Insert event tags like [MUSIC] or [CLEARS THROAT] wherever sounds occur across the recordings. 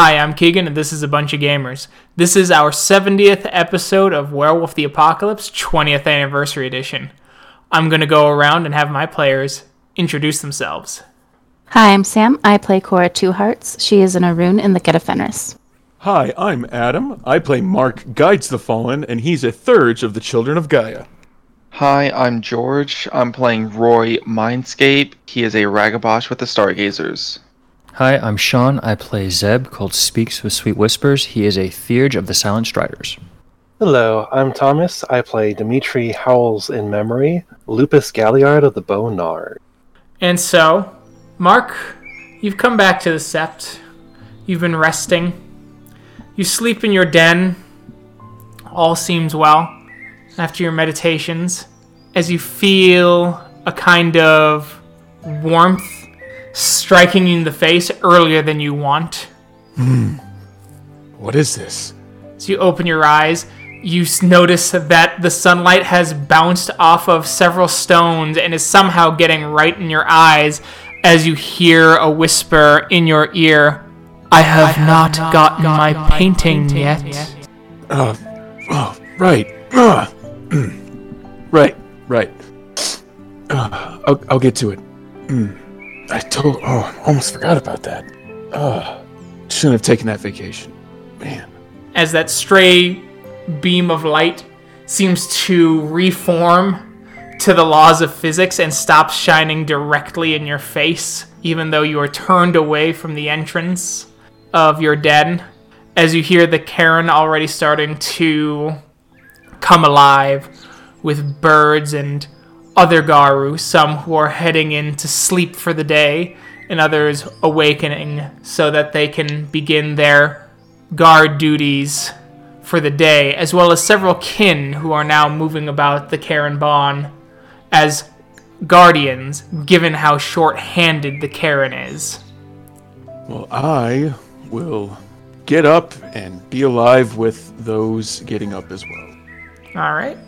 Hi, I'm Keegan, and this is a bunch of gamers. This is our 70th episode of Werewolf the Apocalypse 20th Anniversary Edition. I'm going to go around and have my players introduce themselves. Hi, I'm Sam. I play Cora Two Hearts. She is an Ahroun in the Get of Fenris. Hi, I'm Adam. I play Mark Guides the Fallen, and he's a Theurge of the Children of Gaia. Hi, I'm George. I'm playing Roy Mindscape. He is a Ragabash with the Stargazers. Hi, I'm Sean. I play Zeb, called Speaks with Sweet Whispers. He is a Theurge of the Silent Striders. Hello, I'm Thomas. I play Dimitri Howls in Memory, Lupus Galliard of the Bone Gnawers. And so, Mark, you've come back to the Sept. You've been resting. You sleep in your den. All seems well after your meditations as you feel a kind of warmth striking you in the face earlier than you want. What is this? So you open your eyes, you notice that the sunlight has bounced off of several stones and is somehow getting right in your eyes as you hear a whisper in your ear I have, not, gotten, my, painting, yet. Uh, oh, right. Uh, right, right. Uh, I'll, I'll get to it. Mm. I told. Oh, almost forgot about that. Uh, shouldn't have taken that vacation. Man. as that stray beam of light seems to reform to the laws of physics and stops shining directly in your face, even though you are turned away from the entrance of your den, as you hear the caern already starting to come alive with birds and other Garou, some who are heading in to sleep for the day, and others awakening so that they can begin their guard duties for the day, as well as several kin who are now moving about the caern bawn as guardians, given how short handed the caern is. Well, I will get up and be alive with those getting up as well. All right.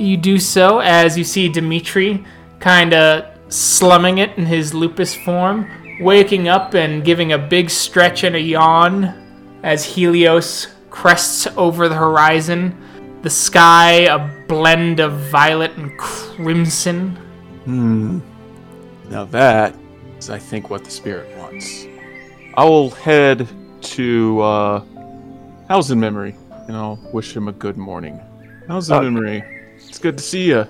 You do so as you see Dimitri kind of slumming it in his lupus form, waking up and giving a big stretch and a yawn as Helios crests over the horizon. The sky, a blend of violet and crimson. Hmm. Now that is, I think, what the spirit wants. I will head to uh, Howls in Memory, and I'll wish him a good morning. Howls in Uh, Memory? It's good to see you.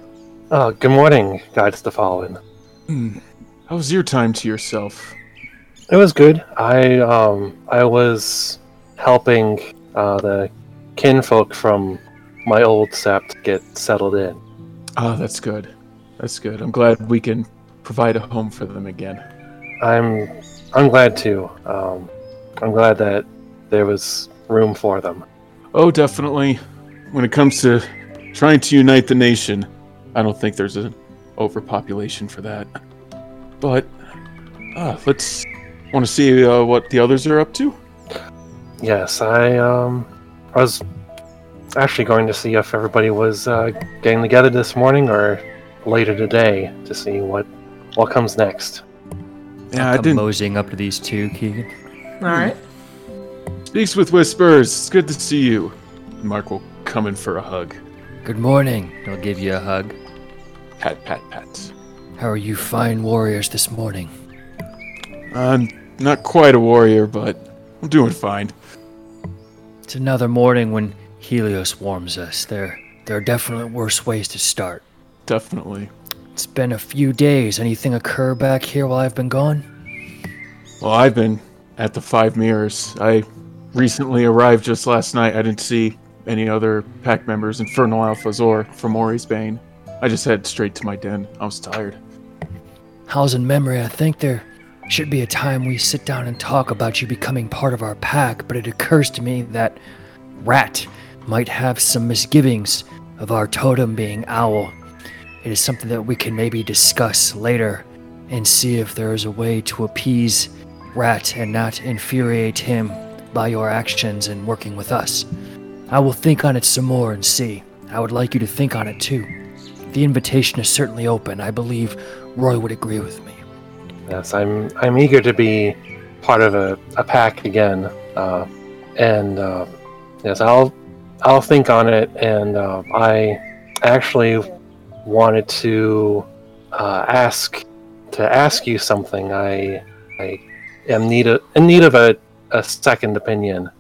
Uh, good morning, Guides the Fallen. How was your time to yourself? It was good. I um I was helping uh, the kinfolk from my old sept get settled in. Ah, that's good. That's good. I'm glad we can provide a home for them again. I'm I'm glad too. Um, I'm glad that there was room for them. Oh, definitely. When it comes to trying to unite the nation, I don't think there's an overpopulation for that. But uh, let's want to see uh, what the others are up to. Yes, I um I was actually going to see if everybody was uh, getting together this morning or later today to see what what comes next. Yeah, I I'm didn't. moseying up to these two, Keegan. All right. Speaks with whispers. It's good to see you. Mark will come in for a hug. Good morning. I'll give you a hug. Pat, pat, pat. How are you fine warriors this morning? I'm not quite a warrior, but I'm doing fine. It's another morning when Helios warms us. There, there are definitely worse ways to start. Definitely. It's been a few days. Anything occur back here while I've been gone? Well, I've been at the Five Mirrors. I recently arrived just last night. I didn't see any other pack members, Infernal Alphas or Fomori's Bane. I just head straight to my den. I was tired. Howls in memory? I think there should be a time we sit down and talk about you becoming part of our pack, but it occurs to me that Rat might have some misgivings of our totem being Owl. It is something that we can maybe discuss later and see if there is a way to appease Rat and not infuriate him by your actions and working with us. I will think on it some more and see. I would like you to think on it too. The invitation is certainly open. I believe Roy would agree with me. Yes, I'm I'm eager to be part of a, a pack again. Uh, and uh, yes, I'll I'll think on it. And uh, I actually wanted to uh, ask to ask you something. I I am need a, in need of a, a second opinion.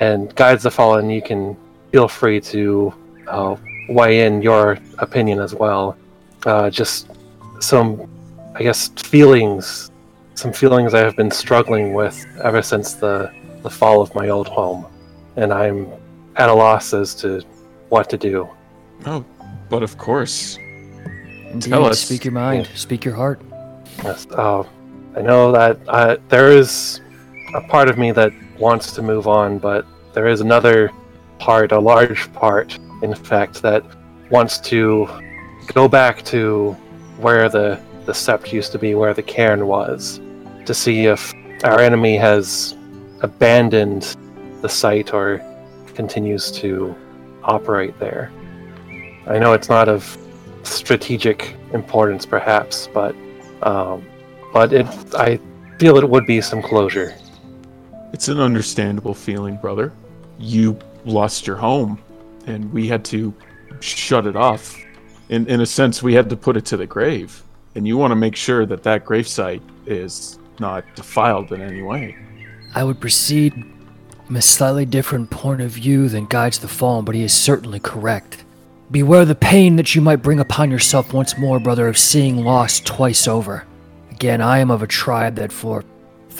And guides the fallen, you can feel free to uh, weigh in your opinion as well. Uh, just some, I guess, feelings, some feelings I have been struggling with ever since the the fall of my old home, and I'm at a loss as to what to do. Oh, but of course. Indeed, Tell us. speak your mind, speak your heart. Yes, uh, I know that uh, there is a part of me that wants to move on, but there is another part, a large part, in fact, that wants to go back to where the the sept used to be, where the caern was, to see if our enemy has abandoned the site or continues to operate there. I know it's not of strategic importance, perhaps, but um, but it I feel it would be some closure. It's an understandable feeling, brother. You lost your home, and we had to shut it off. In, in a sense, we had to put it to the grave. And you want to make sure that that gravesite is not defiled in any way. I would proceed from a slightly different point of view than guides the fallen, but he is certainly correct. Beware the pain that you might bring upon yourself once more, brother, of seeing loss twice over. Again, I am of a tribe that for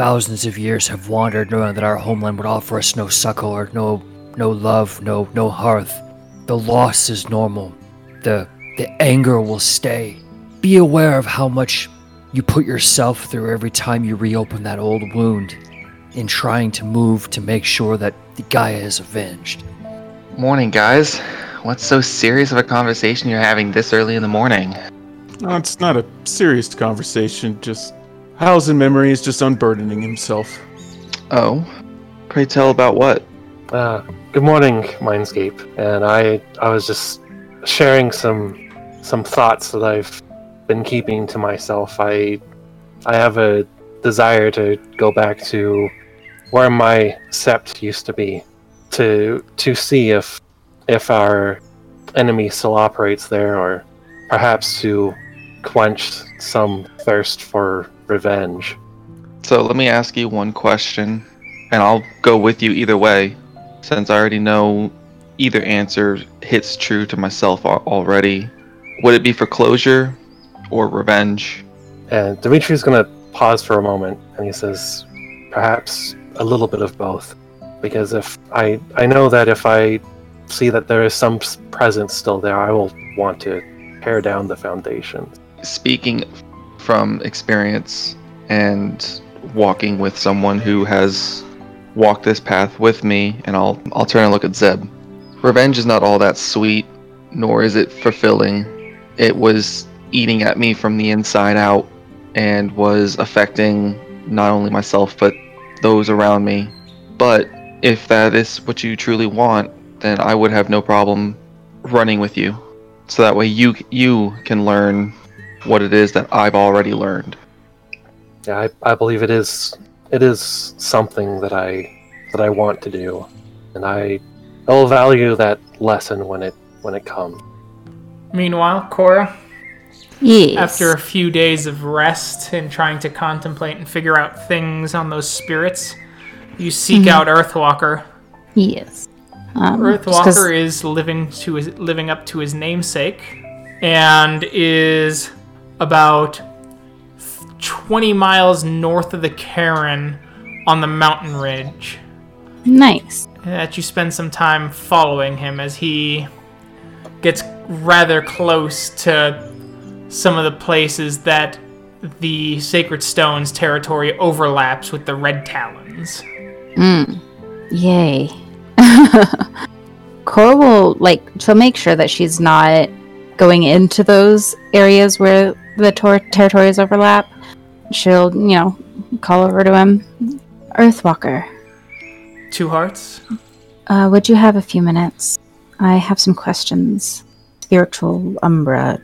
thousands of years have wandered, knowing that our homeland would offer us no succor, no no love, no no hearth. The loss is normal. The the anger will stay. Be aware of how much you put yourself through every time you reopen that old wound in trying to move to make sure that the Gaia is avenged. Morning, guys. What's so serious of a conversation you're having this early in the morning? No, it's not a serious conversation, just Howls in memory is just unburdening himself. Oh, pray tell about what? Uh, good morning, Mindscape. And I I was just sharing some some thoughts that I've been keeping to myself. I I have a desire to go back to where my sept used to be to to see if if our enemy still operates there or perhaps to quench some thirst for revenge. So let me ask you one question, and I'll go with you either way, since I already know either answer hits true to myself already. Would it be for closure or revenge? And Dimitri's gonna pause for a moment and he says, perhaps a little bit of both. Because if I I know that if I see that there is some presence still there, I will want to tear down the foundation. Speaking from experience and walking with someone who has walked this path with me, and I'll I'll turn and look at Zeb. Revenge is not all that sweet, nor is it fulfilling. It was eating at me from the inside out and was affecting not only myself but those around me. But if that is what you truly want, then I would have no problem running with you. So that way you you can learn what it is that I've already learned. Yeah, I, I believe it is it is something that I that I want to do. And I I will value that lesson when it when it comes. Meanwhile, Cora, Yes. after a few days of rest and trying to contemplate and figure out things on those spirits, you seek out Earthwalker. Yes. Um, Earthwalker is living to his, living up to his namesake, and is about 20 miles north of the Caern on the mountain ridge. Nice. That you spend some time following him as he gets rather close to some of the places that the Sacred Stones territory overlaps with the Red Talons. Mm. Yay. [LAUGHS] Cora will like she'll make sure that she's not going into those areas where the tor- territories overlap. She'll, you know, call over to him. Earthwalker, Two hearts. uh, would you have a few minutes? I have some questions. Spiritual Umbra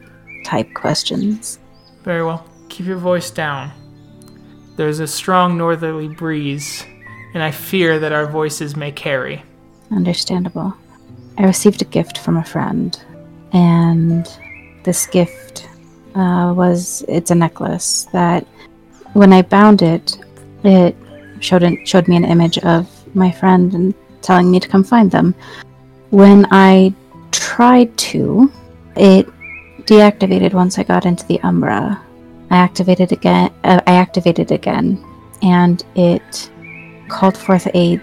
type questions. Very well. Keep your voice down. There's a strong northerly breeze, and I fear that our voices may carry. Understandable. I received a gift from a friend, and this gift uh, was it's a necklace that when I bound it, it showed an, showed me an image of my friend and telling me to come find them. When I tried to, it deactivated once I got into the Umbra. I activated again. Uh, I activated again, and it called forth a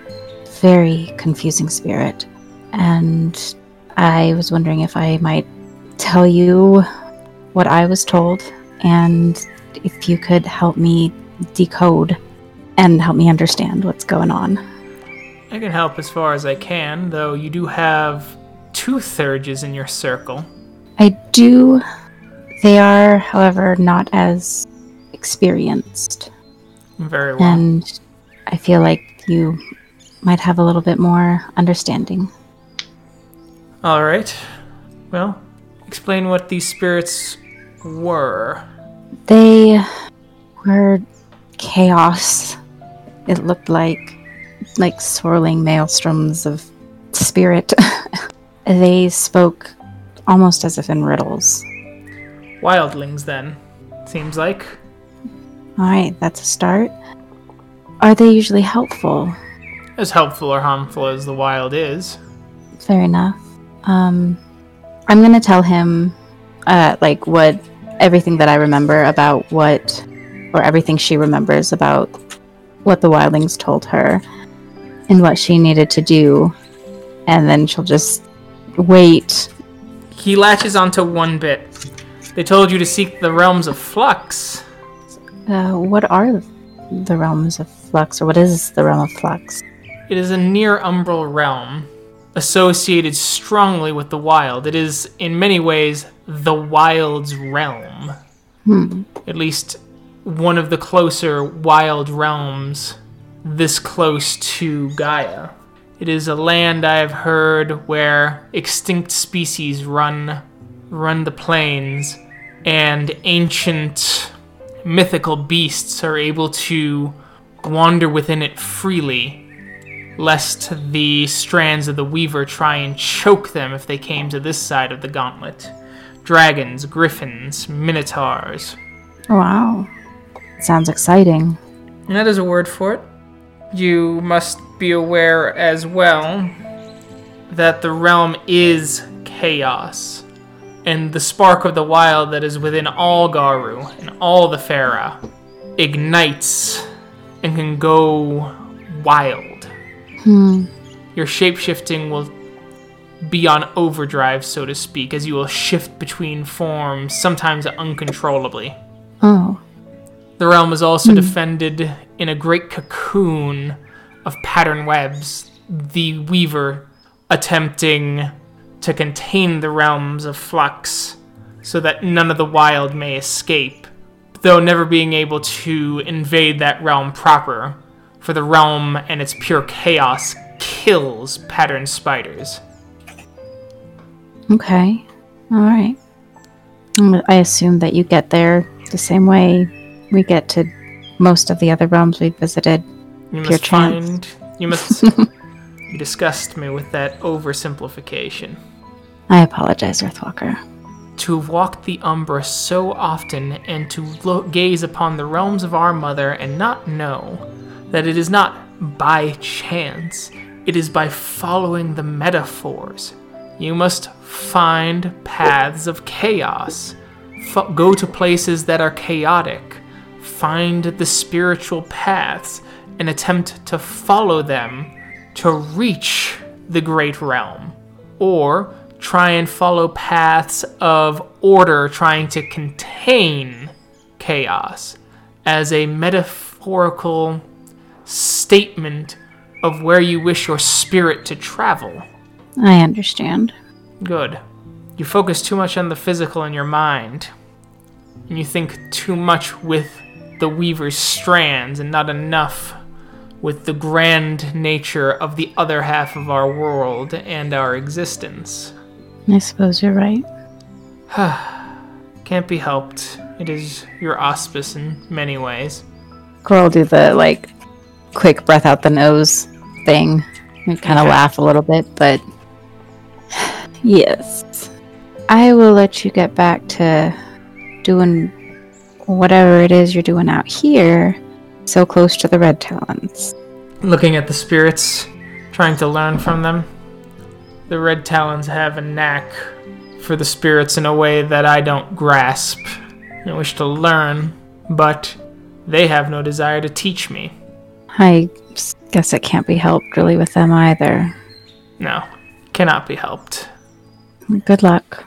very confusing spirit. And I was wondering if I might tell you what I was told, and if you could help me decode and help me understand what's going on. I can help as far as I can, though you do have two Theurges in your circle. I do. They are, however, not as experienced. Very well. And I feel like you might have a little bit more understanding. All right. Well, explain what these spirits were. They were chaos. It looked like like swirling maelstroms of spirit. [LAUGHS] they spoke almost as if in riddles. Wildlings, then. Seems like. All right, that's a start. Are they usually helpful? As helpful or harmful as the wild is. Fair enough. Um, I'm gonna tell him, uh, like what everything that I remember about what, or everything she remembers about what the wildlings told her, and what she needed to do, and then she'll just wait. He latches onto one bit. They told you to seek the realms of flux. Uh, what are the realms of flux, or what is the realm of flux? It is a near umbral realm, associated strongly with the wild. It is, in many ways, the wild's realm. Hmm. At least one of the closer wild realms this close to Gaia. It is a land I have heard where extinct species run run the plains and ancient mythical beasts are able to wander within it freely lest the strands of the weaver try and choke them if they came to this side of the gauntlet. Dragons, griffins, minotaurs. Wow. Sounds exciting. And that is a word for it. You must be aware as well that the realm is chaos. And the spark of the wild that is within all Garou and all the Fera ignites and can go wild. Hmm. Your shapeshifting will be on overdrive, so to speak, as you will shift between forms, sometimes uncontrollably. Oh. The realm is also defended in a great cocoon of pattern webs, the Weaver attempting to contain the realms of flux so that none of the wild may escape, though never being able to invade that realm proper, for the realm and its pure chaos kills pattern spiders. Okay. All right. I assume that you get there the same way we get to most of the other realms we've visited. You Pure must chance. find. You must. [LAUGHS] you disgust me with that oversimplification. I apologize, Earthwalker. To have walked the Umbra so often and to lo- gaze upon the realms of our mother and not know that it is not by chance, it is by following the metaphors. You must find paths of chaos, F- go to places that are chaotic, find the spiritual paths, and attempt to follow them to reach the great realm. Or try and follow paths of order trying to contain chaos as a metaphorical statement of where you wish your spirit to travel. I understand. Good. You focus too much on the physical in your mind, and you think too much with the weaver's strands and not enough with the grand nature of the other half of our world and our existence. I suppose you're right. [SIGHS] Can't be helped. It is your auspice in many ways. Coral do the like quick breath out the nose thing. and kind of Okay. laugh a little bit, but yes. I will let you get back to doing whatever it is you're doing out here, so close to the Red Talons. Looking at the spirits, trying to learn from them. The Red Talons have a knack for the spirits in a way that I don't grasp. and wish to learn, but they have no desire to teach me. I guess it can't be helped really with them either. No, cannot be helped. Good luck.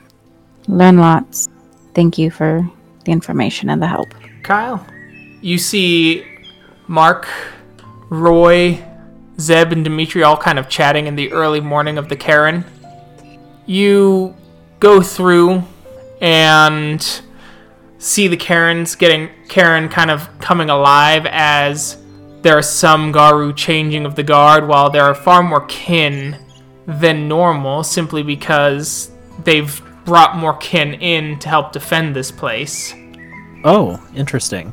Learn lots. Thank you for the information and the help. Kyle, you see Mark, Roy, Zeb, and Dimitri all kind of chatting in the early morning of the caern. You go through and see the caern's getting caern kind of coming alive as there are some Garou changing of the guard, while there are far more kin than normal, simply because they've brought more kin in to help defend this place. Oh, interesting.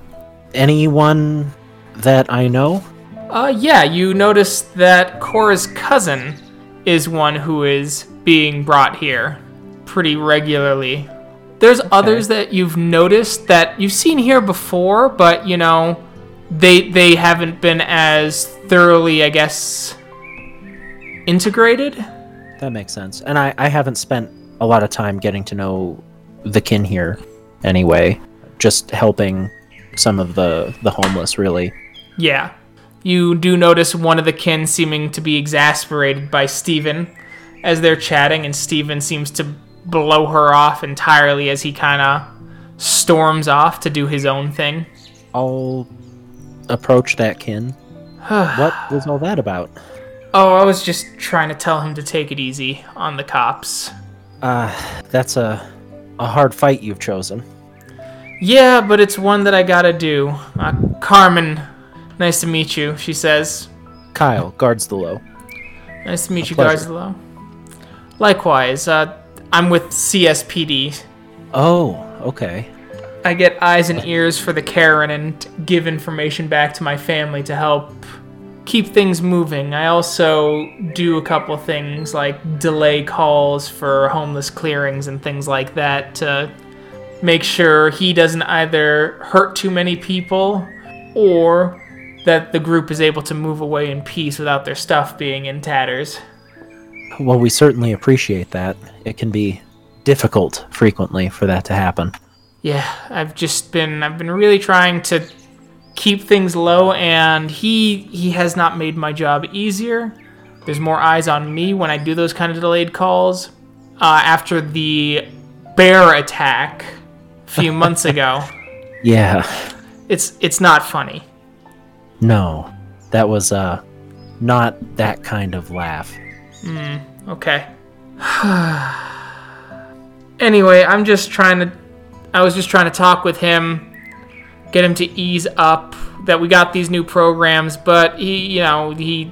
Anyone that I know? Uh, yeah, you notice that Cora's cousin is one who is being brought here pretty regularly. There's others that you've noticed that you've seen here before, but you know, they they haven't been as thoroughly, I guess, integrated. That makes sense. And I, I haven't spent a lot of time getting to know the kin here anyway. Just helping some of the, the homeless, really. Yeah. You do notice one of the kin seeming to be exasperated by Steven as they're chatting, and Steven seems to blow her off entirely as he kind of storms off to do his own thing. I'll approach that kin. [SIGHS] what was all that about? Oh, I was just trying to tell him to take it easy on the cops. Uh, that's a, a hard fight you've chosen. Yeah, but it's one that I gotta do. Uh, Carmen, nice to meet you, she says. Kyle, guards the low. Nice to meet you, pleasure. Garzalo. Likewise, uh, I'm with CSPD. Oh, okay. I get eyes and ears for the caern and give information back to my family to help keep things moving. I also do a couple things like delay calls for homeless clearings and things like that to make sure he doesn't either hurt too many people or that the group is able to move away in peace without their stuff being in tatters. Well, we certainly appreciate that. It can be difficult frequently for that to happen. Yeah, I've just been I've been really trying to keep things low and he he has not made my job easier. There's more eyes on me when I do those kind of delayed calls. Uh, after the bear attack a few [LAUGHS] months ago, Yeah. it's it's not funny. No. That was, uh, not that kind of laugh. Okay. [SIGHS] anyway, I'm just trying to. I was just trying to talk with him, get him to ease up that we got these new programs, but he, you know, he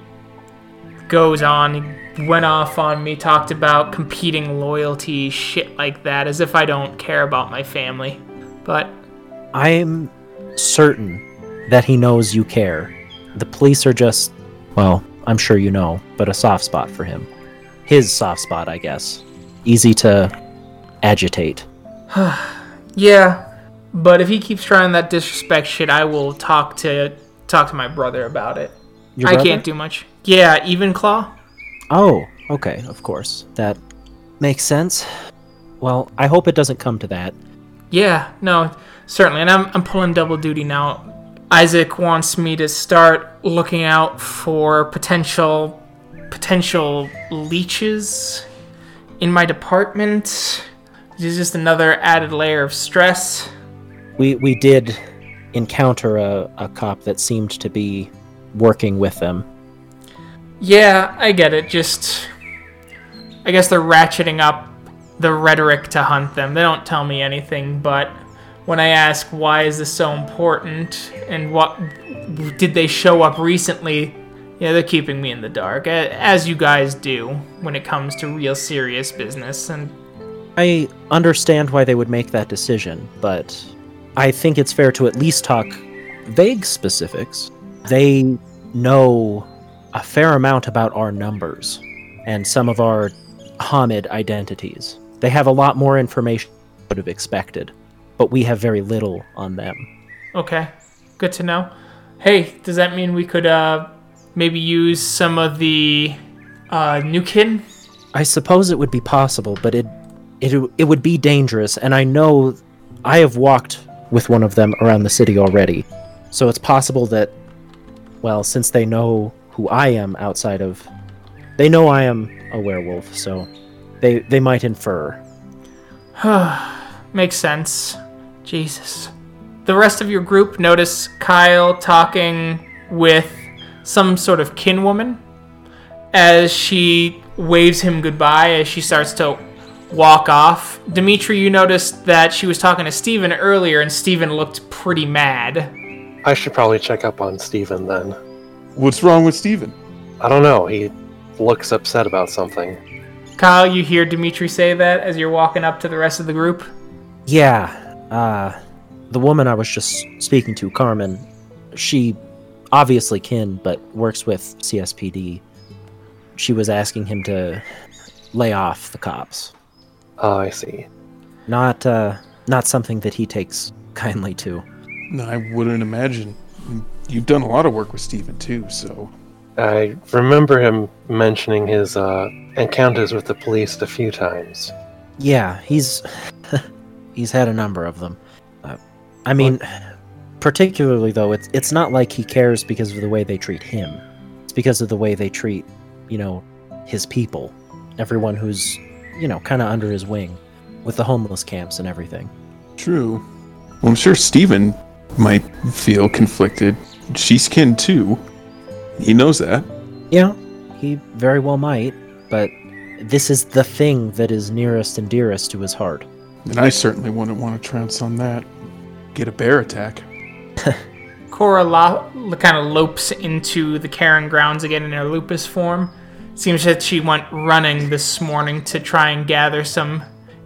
goes on, he went off on me, talked about competing loyalty, shit like that, as if I don't care about my family. But I'm certain that he knows you care. The police are just, well, I'm sure you know, but a soft spot for him. His soft spot, I guess. Easy to agitate. [SIGHS] [SIGHS] yeah, but if he keeps trying that disrespect shit, I will talk to talk to my brother about it. Your I brother? can't do much. Yeah, even claw. Oh, okay, of course. That makes sense. Well, I hope it doesn't come to that. Yeah, no, certainly. And I'm, I'm pulling double duty now. Isaac wants me to start looking out for potential potential leeches in my department. Is just another added layer of stress. We we did encounter a, a cop that seemed to be working with them. Yeah, I get it. Just I guess they're ratcheting up the rhetoric to hunt them. They don't tell me anything, but when I ask why is this so important and what did they show up recently, yeah, they're keeping me in the dark, as you guys do when it comes to real serious business. And I understand why they would make that decision, but I think it's fair to at least talk vague specifics. They know a fair amount about our numbers and some of our Homid identities. They have a lot more information than I would have expected, but we have very little on them. Okay, good to know. Hey, does that mean we could uh maybe use some of the uh Nukin? I suppose it would be possible, but it it it would be dangerous, and I know I have walked with one of them around the city already. So it's possible that well, since they know who I am outside of they know I am a werewolf, so they they might infer. [SIGHS] Makes sense. Jesus. The rest of your group notice Kyle talking with some sort of kinwoman as she waves him goodbye as she starts to walk off. Dimitri, you noticed that she was talking to Steven earlier and Steven looked pretty mad. I should probably check up on Steven then. What's wrong with Steven? I don't know. He looks upset about something. Kyle, you hear Dimitri say that as you're walking up to the rest of the group? Yeah, uh the woman I was just speaking to, Carmen, she obviously kin but works with CSPD. She was asking him to lay off the cops. Ah, I see. Not uh not something that he takes kindly to. No, I wouldn't imagine. You've done a lot of work with Steven too, so I remember him mentioning his uh, encounters with the police a few times. Yeah, he's [LAUGHS] he's had a number of them. Uh, I mean, particularly though, it's it's not like he cares because of the way they treat him. It's because of the way they treat, you know, his people, everyone who's, you know, kind of under his wing, with the homeless camps and everything. true. Well, I'm sure Steven might feel conflicted. She's kin too. He knows that. Yeah, he very well might, but this is the thing that is nearest and dearest to his heart. And I certainly wouldn't want to trounce on that. Get a bear attack. [LAUGHS] Cora lo- kind of lopes into the caern grounds again in her lupus form. Seems that she went running this morning to try and gather some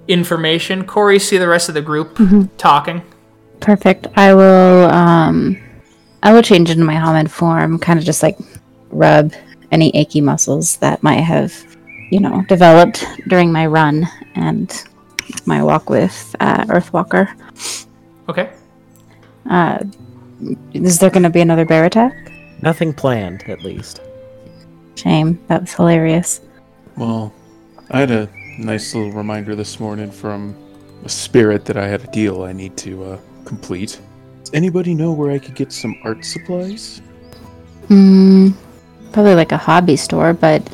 information. Corey, see the rest of the group talking. Perfect. I will um I will change into my Homid form, kind of just like rub any achy muscles that might have, you know, developed during my run and my walk with uh, Earthwalker. Okay. Uh, is there going to be another bear attack? Nothing planned, at least. Shame. That was hilarious. Well, I had a nice little reminder this morning from a spirit that I had a deal I need to uh, complete. Does anybody know where I could get some art supplies? Hmm. Probably like a hobby store, but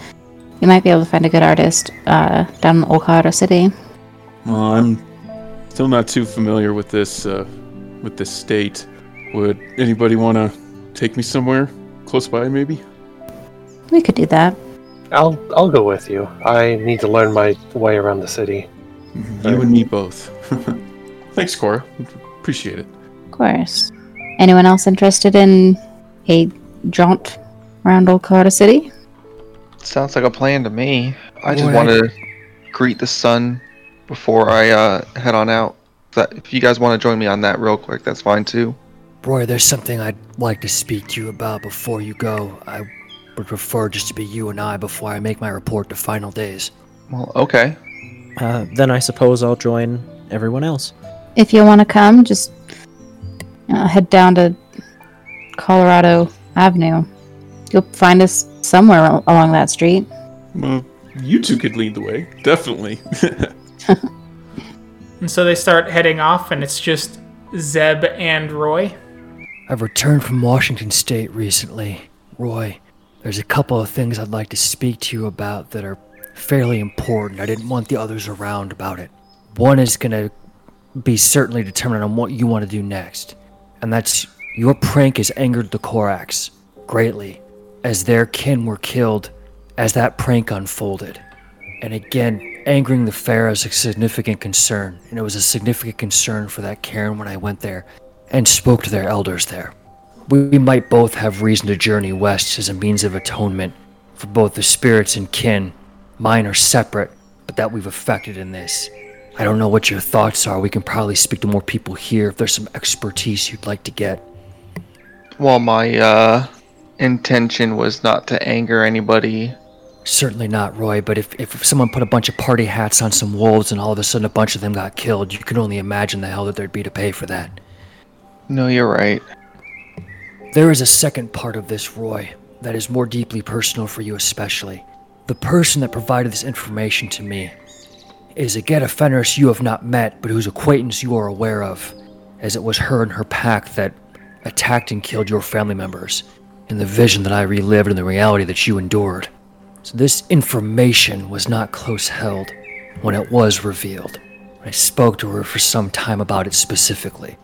you might be able to find a good artist uh, down in Colorado City. Well, I'm still not too familiar with this uh, with this state. Would anybody want to take me somewhere close by, maybe? We could do that. I'll I'll go with you. I need to learn my way around the city. You and me both. [LAUGHS] Thanks, Cora. Appreciate it. Of course. Anyone else interested in a jaunt around Old Colorado City? Sounds like a plan to me. I just Boy, want to greet the sun before I uh, head on out. That if you guys want to join me on that real quick, that's fine too. Roy, there's something I'd like to speak to you about before you go. I would prefer just to be you and I before I make my report to final days. Well, okay. Uh, then I suppose I'll join everyone else. If you want to come, just uh, head down to Colorado Avenue. You'll find us somewhere al- along that street. Well, you two could lead the way. Definitely. [LAUGHS] And so they start heading off, and it's just Zeb and Roy. I've returned from Washington State recently. Roy, there's a couple of things I'd like to speak to you about that are fairly important. I didn't want the others around about it. One is going to be certainly determined on what you want to do next, and that's your prank has angered the Corax greatly, as their kin were killed as that prank unfolded. And again, angering the fair is a significant concern, and it was a significant concern for that caern when I went there and spoke to their elders there. We, might both have reason to journey west as a means of atonement for both the spirits and kin. Mine are separate, but that we've affected in this. I don't know what your thoughts are. We can probably speak to more people here if there's some expertise you'd like to get. Well, my uh, intention was not to anger anybody. Certainly not, Roy, but if, if someone put a bunch of party hats on some wolves and all of a sudden a bunch of them got killed, you can only imagine the hell that there'd be to pay for that. No, you're right. There is a second part of this, Roy, that is more deeply personal for you, especially. The person that provided this information to me is a Fenris you have not met, but whose acquaintance you are aware of, as it was her and her pack that attacked and killed your family members, in the vision that I relived and the reality that you endured. So, this information was not close held when it was revealed. I spoke to her for some time about it specifically.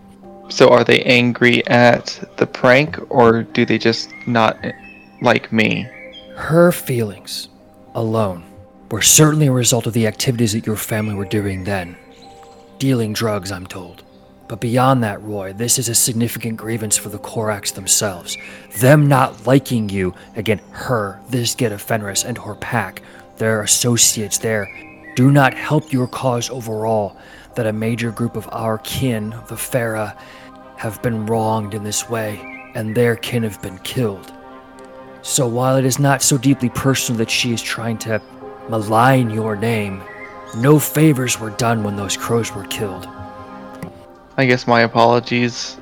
So are they angry at the prank or do they just not like me? Her feelings alone were certainly a result of the activities that your family were doing then. Dealing drugs, I'm told. But beyond that, Roy, this is a significant grievance for the Corax themselves. Them not liking you, again, her, this Get of Fenris, and her pack, their associates there, do not help your cause overall. That a major group of our kin, the Fera, have been wronged in this way, and their kin have been killed. So while it is not so deeply personal that she is trying to malign your name, no favors were done when those crows were killed. I guess my apologies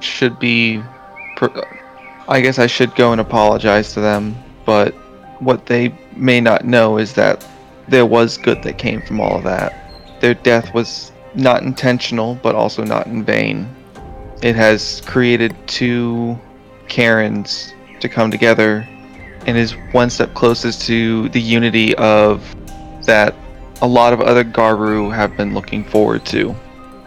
should be. Per- I guess I should go and apologize to them, but what they may not know is that there was good that came from all of that. Their death was not intentional, but also not in vain. It has created two caerns to come together and is one step closest to the unity of that a lot of other Garou have been looking forward to.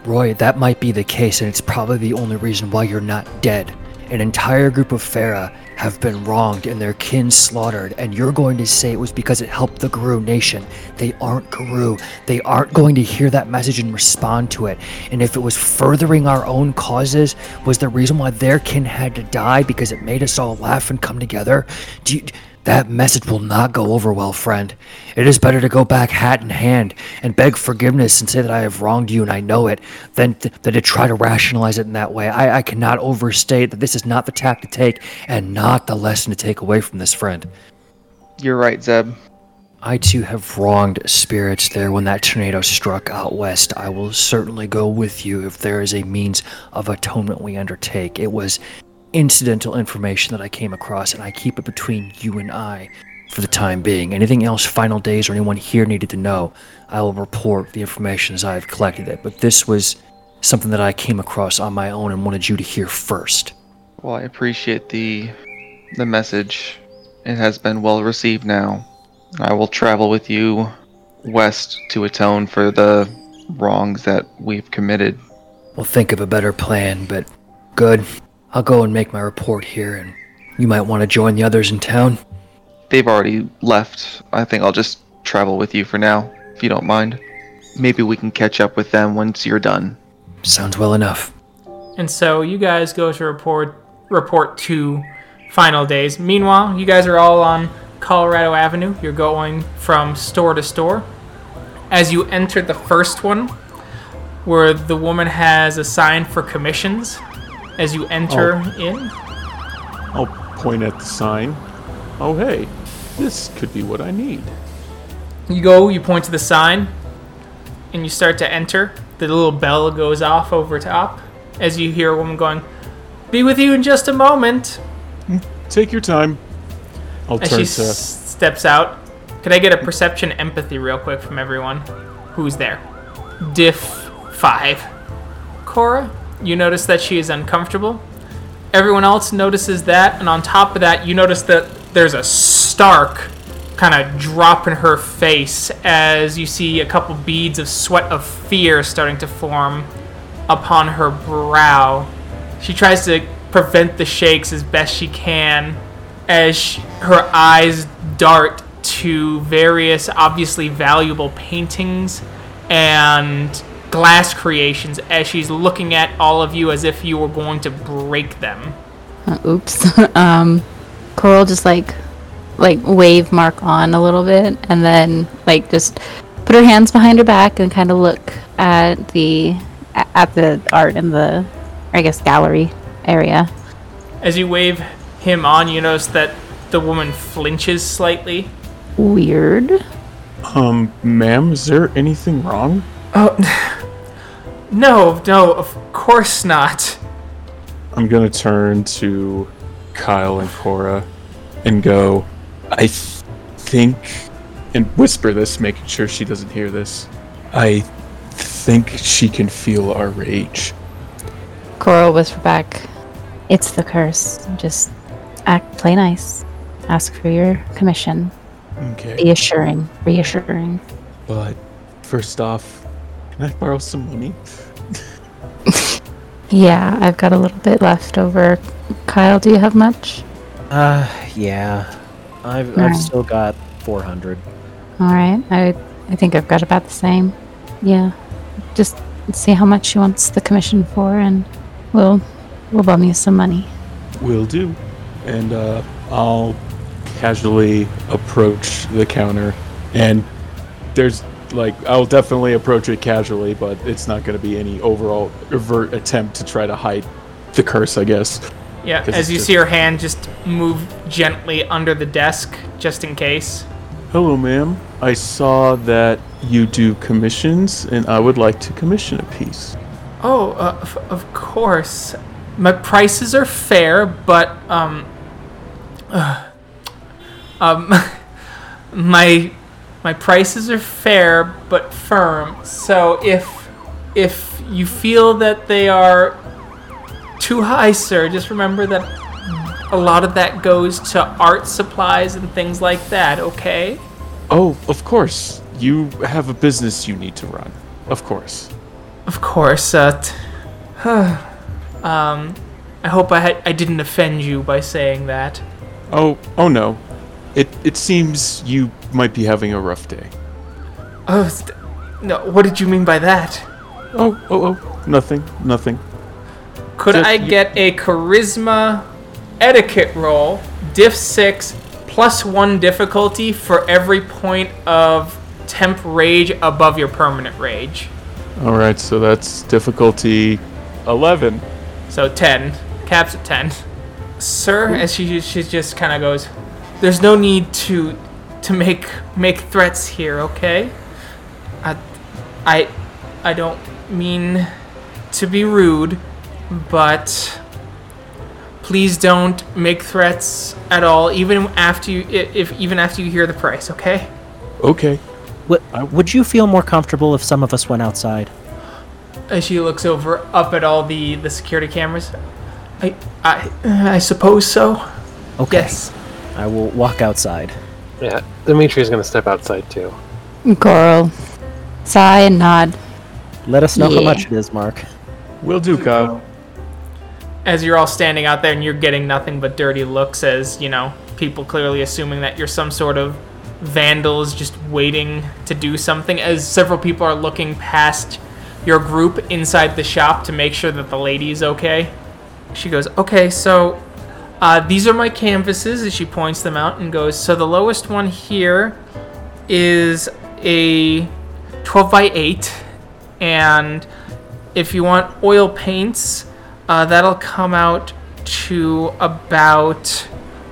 Roy, that might be the case, and it's probably the only reason why you're not dead. An entire group of Fera have been wronged and their kin slaughtered, and you're going to say it was because it helped the Garou nation. They aren't Garou. They aren't going to hear that message and respond to it. And if it was furthering our own causes, was the reason why their kin had to die because it made us all laugh and come together? Do you. That message will not go over well, friend. It is better to go back hat in hand and beg forgiveness and say that I have wronged you and I know it than, th- than to try to rationalize it in that way. I, I cannot overstate that this is not the tack to take and not the lesson to take away from this friend. You're right, Zeb. I too have wronged spirits there when that tornado struck out west. I will certainly go with you if there is a means of atonement we undertake. It was incidental information that I came across, and I keep it between you and I for the time being. Anything else Final Days or anyone here needed to know, I will report the information as I have collected it. But this was something that I came across on my own and wanted you to hear first. Well, I appreciate the the message. It has been well received now. I will travel with you west to atone for the wrongs that we've committed. We'll think of a better plan, but good. I'll go and make my report here, and you might want to join the others in town. They've already left. I think I'll just travel with you for now, if you don't mind. Maybe we can catch up with them once you're done. Sounds well enough. And so you guys go to report report to final days. Meanwhile, you guys are all on Colorado Avenue. You're going from store to store. As you enter the first one, where the woman has a sign for commissions, as you enter oh. in, I'll point at the sign. Oh, hey, this could be what I need. you go, you point to the sign, and you start to enter. The little bell goes off over top as you hear a woman going, Be with you in just a moment. Hmm, take your time. I'll As turn she to. s- steps out, could I get a perception empathy real quick from everyone? Who's there? Diff 5. Cora, you notice that she is uncomfortable. Everyone else notices that, and on top of that, you notice that there's a stark kind of drop in her face as you see a couple beads of sweat of fear starting to form upon her brow. She tries to prevent the shakes as best she can as sh- her eyes dart to various obviously valuable paintings and glass creations as she's looking at all of you as if you were going to break them. Uh, oops. [LAUGHS] um, Coral just like like wave Mark on a little bit, and then like just put her hands behind her back and kind of look at the at the art in the I guess gallery area. As you wave him on, you notice that the woman flinches slightly. Weird. Um, ma'am, is there anything wrong? Oh, [LAUGHS] no, no, of course not. I'm gonna turn to Kyle and Cora and go, I th- think, and whisper this, making sure she doesn't hear this. I think she can feel our rage. Cora whisper back. It's the curse. Just act, play nice. Ask for your commission. Okay. Be assuring, reassuring. But first off, can I borrow some money? Yeah, I've got a little bit left over. Kyle, do you have much? Uh, yeah. I've, I've Alright. still got 400. All right. I I think I've got about the same. Yeah. Just see how much she wants the commission for, and we'll we'll bum you some money. Will do. And uh, I'll casually approach the counter. And there's like, I'll definitely approach it casually, but it's not going to be any overall overt attempt to try to hide the curse, I guess. Yeah, as you just- see her hand just move gently under the desk, just in case. Hello, ma'am. I saw that you do commissions, and I would like to commission a piece. Oh, uh, f- of course. My prices are fair, but um, uh, [SIGHS] um, [LAUGHS] my my prices are fair but firm. So if if you feel that they are too high, sir, just remember that a lot of that goes to art supplies and things like that. Okay. Oh, of course. You have a business you need to run. Of course. Of course. Uh, t- [SIGHS] um, I hope I had, I didn't offend you by saying that. Oh, oh no. It it seems you might be having a rough day. Oh, st- no. What did you mean by that? Oh, oh, oh. Nothing, nothing. Could Just I you- get a charisma etiquette roll, diff six, plus one difficulty for every point of temp rage above your permanent rage? All right, so that's difficulty 11. So ten. Caps at ten. Sir, as she she just kind of goes, "There's no need to to make make threats here, okay? I I I don't mean to be rude, but please don't make threats at all, even after you i- if even after you hear the price, okay? Okay. Would, would you feel more comfortable if some of us went outside? As she looks over up at all the the security cameras, I I I suppose so. Okay. Yes. I will walk outside. Yeah, Dimitri's gonna step outside too. Coral, sigh and nod. Let us know how much it is, Mark. Will do, Kyle. as you're all standing out there and you're getting nothing but dirty looks as you know people clearly assuming that you're some sort of vandals just waiting to do something as several people are looking past your group inside the shop to make sure that the lady is okay she goes okay so uh, these are my canvases as she points them out and goes so the lowest one here is a 12 by 8 and if you want oil paints uh, that'll come out to about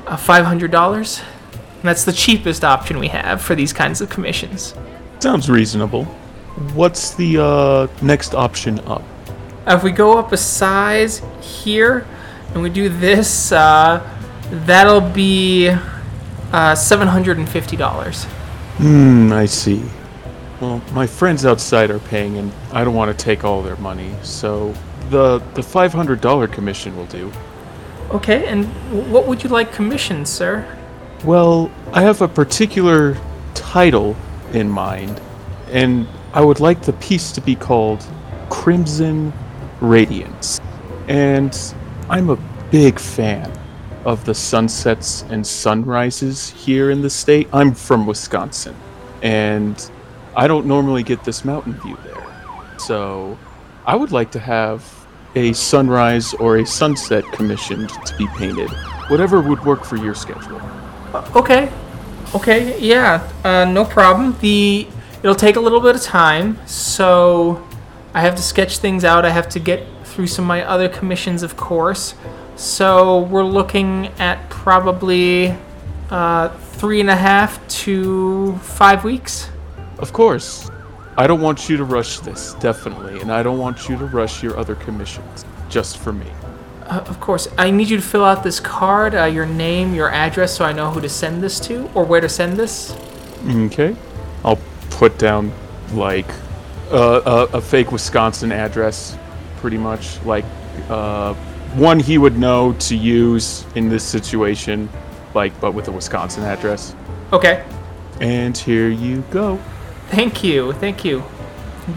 uh, $500 and that's the cheapest option we have for these kinds of commissions Sounds reasonable. What's the uh, next option up? If we go up a size here and we do this uh, that'll be uh, $750 Hmm, I see. Well, my friends outside are paying, and I don't want to take all their money, so the the five hundred dollar commission will do. okay and what would you like commissioned sir Well, I have a particular title in mind, and I would like the piece to be called Crimson Radiance. And I'm a big fan of the sunsets and sunrises here in the state. I'm from Wisconsin, and I don't normally get this mountain view there. So I would like to have a sunrise or a sunset commissioned to be painted. Whatever would work for your schedule. Okay. Okay. Yeah. Uh, no problem. The it'll take a little bit of time, so I have to sketch things out. I have to get through some of my other commissions, of course. So we're looking at probably uh, three and a half to five weeks. Of course. I don't want you to rush this, definitely, and I don't want you to rush your other commissions, just for me. Uh, of course, I need you to fill out this card, uh, your name, your address, so I know who to send this to or where to send this. Okay. I'll put down, like, uh, a, a fake Wisconsin address, pretty much. Like, uh, one he would know to use in this situation, like, but with a Wisconsin address. Okay. And here you go. Thank you. Thank you.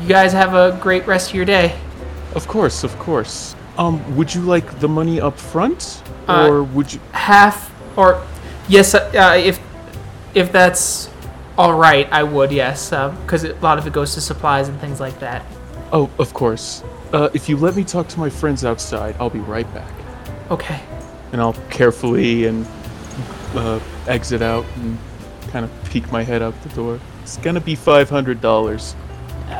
You guys have a great rest of your day. Of course, of course. Um, would you like the money up front? Uh, or would you. Half or yes, uh, uh, if if that's all right, I would yes, because a lot of it goes to supplies and things like that. Oh, of course. Uh, if you let me talk to my friends outside, I'll be right back. Okay. And I'll carefully and uh, exit out and kind of peek my head out the door. It's gonna be five hundred dollars.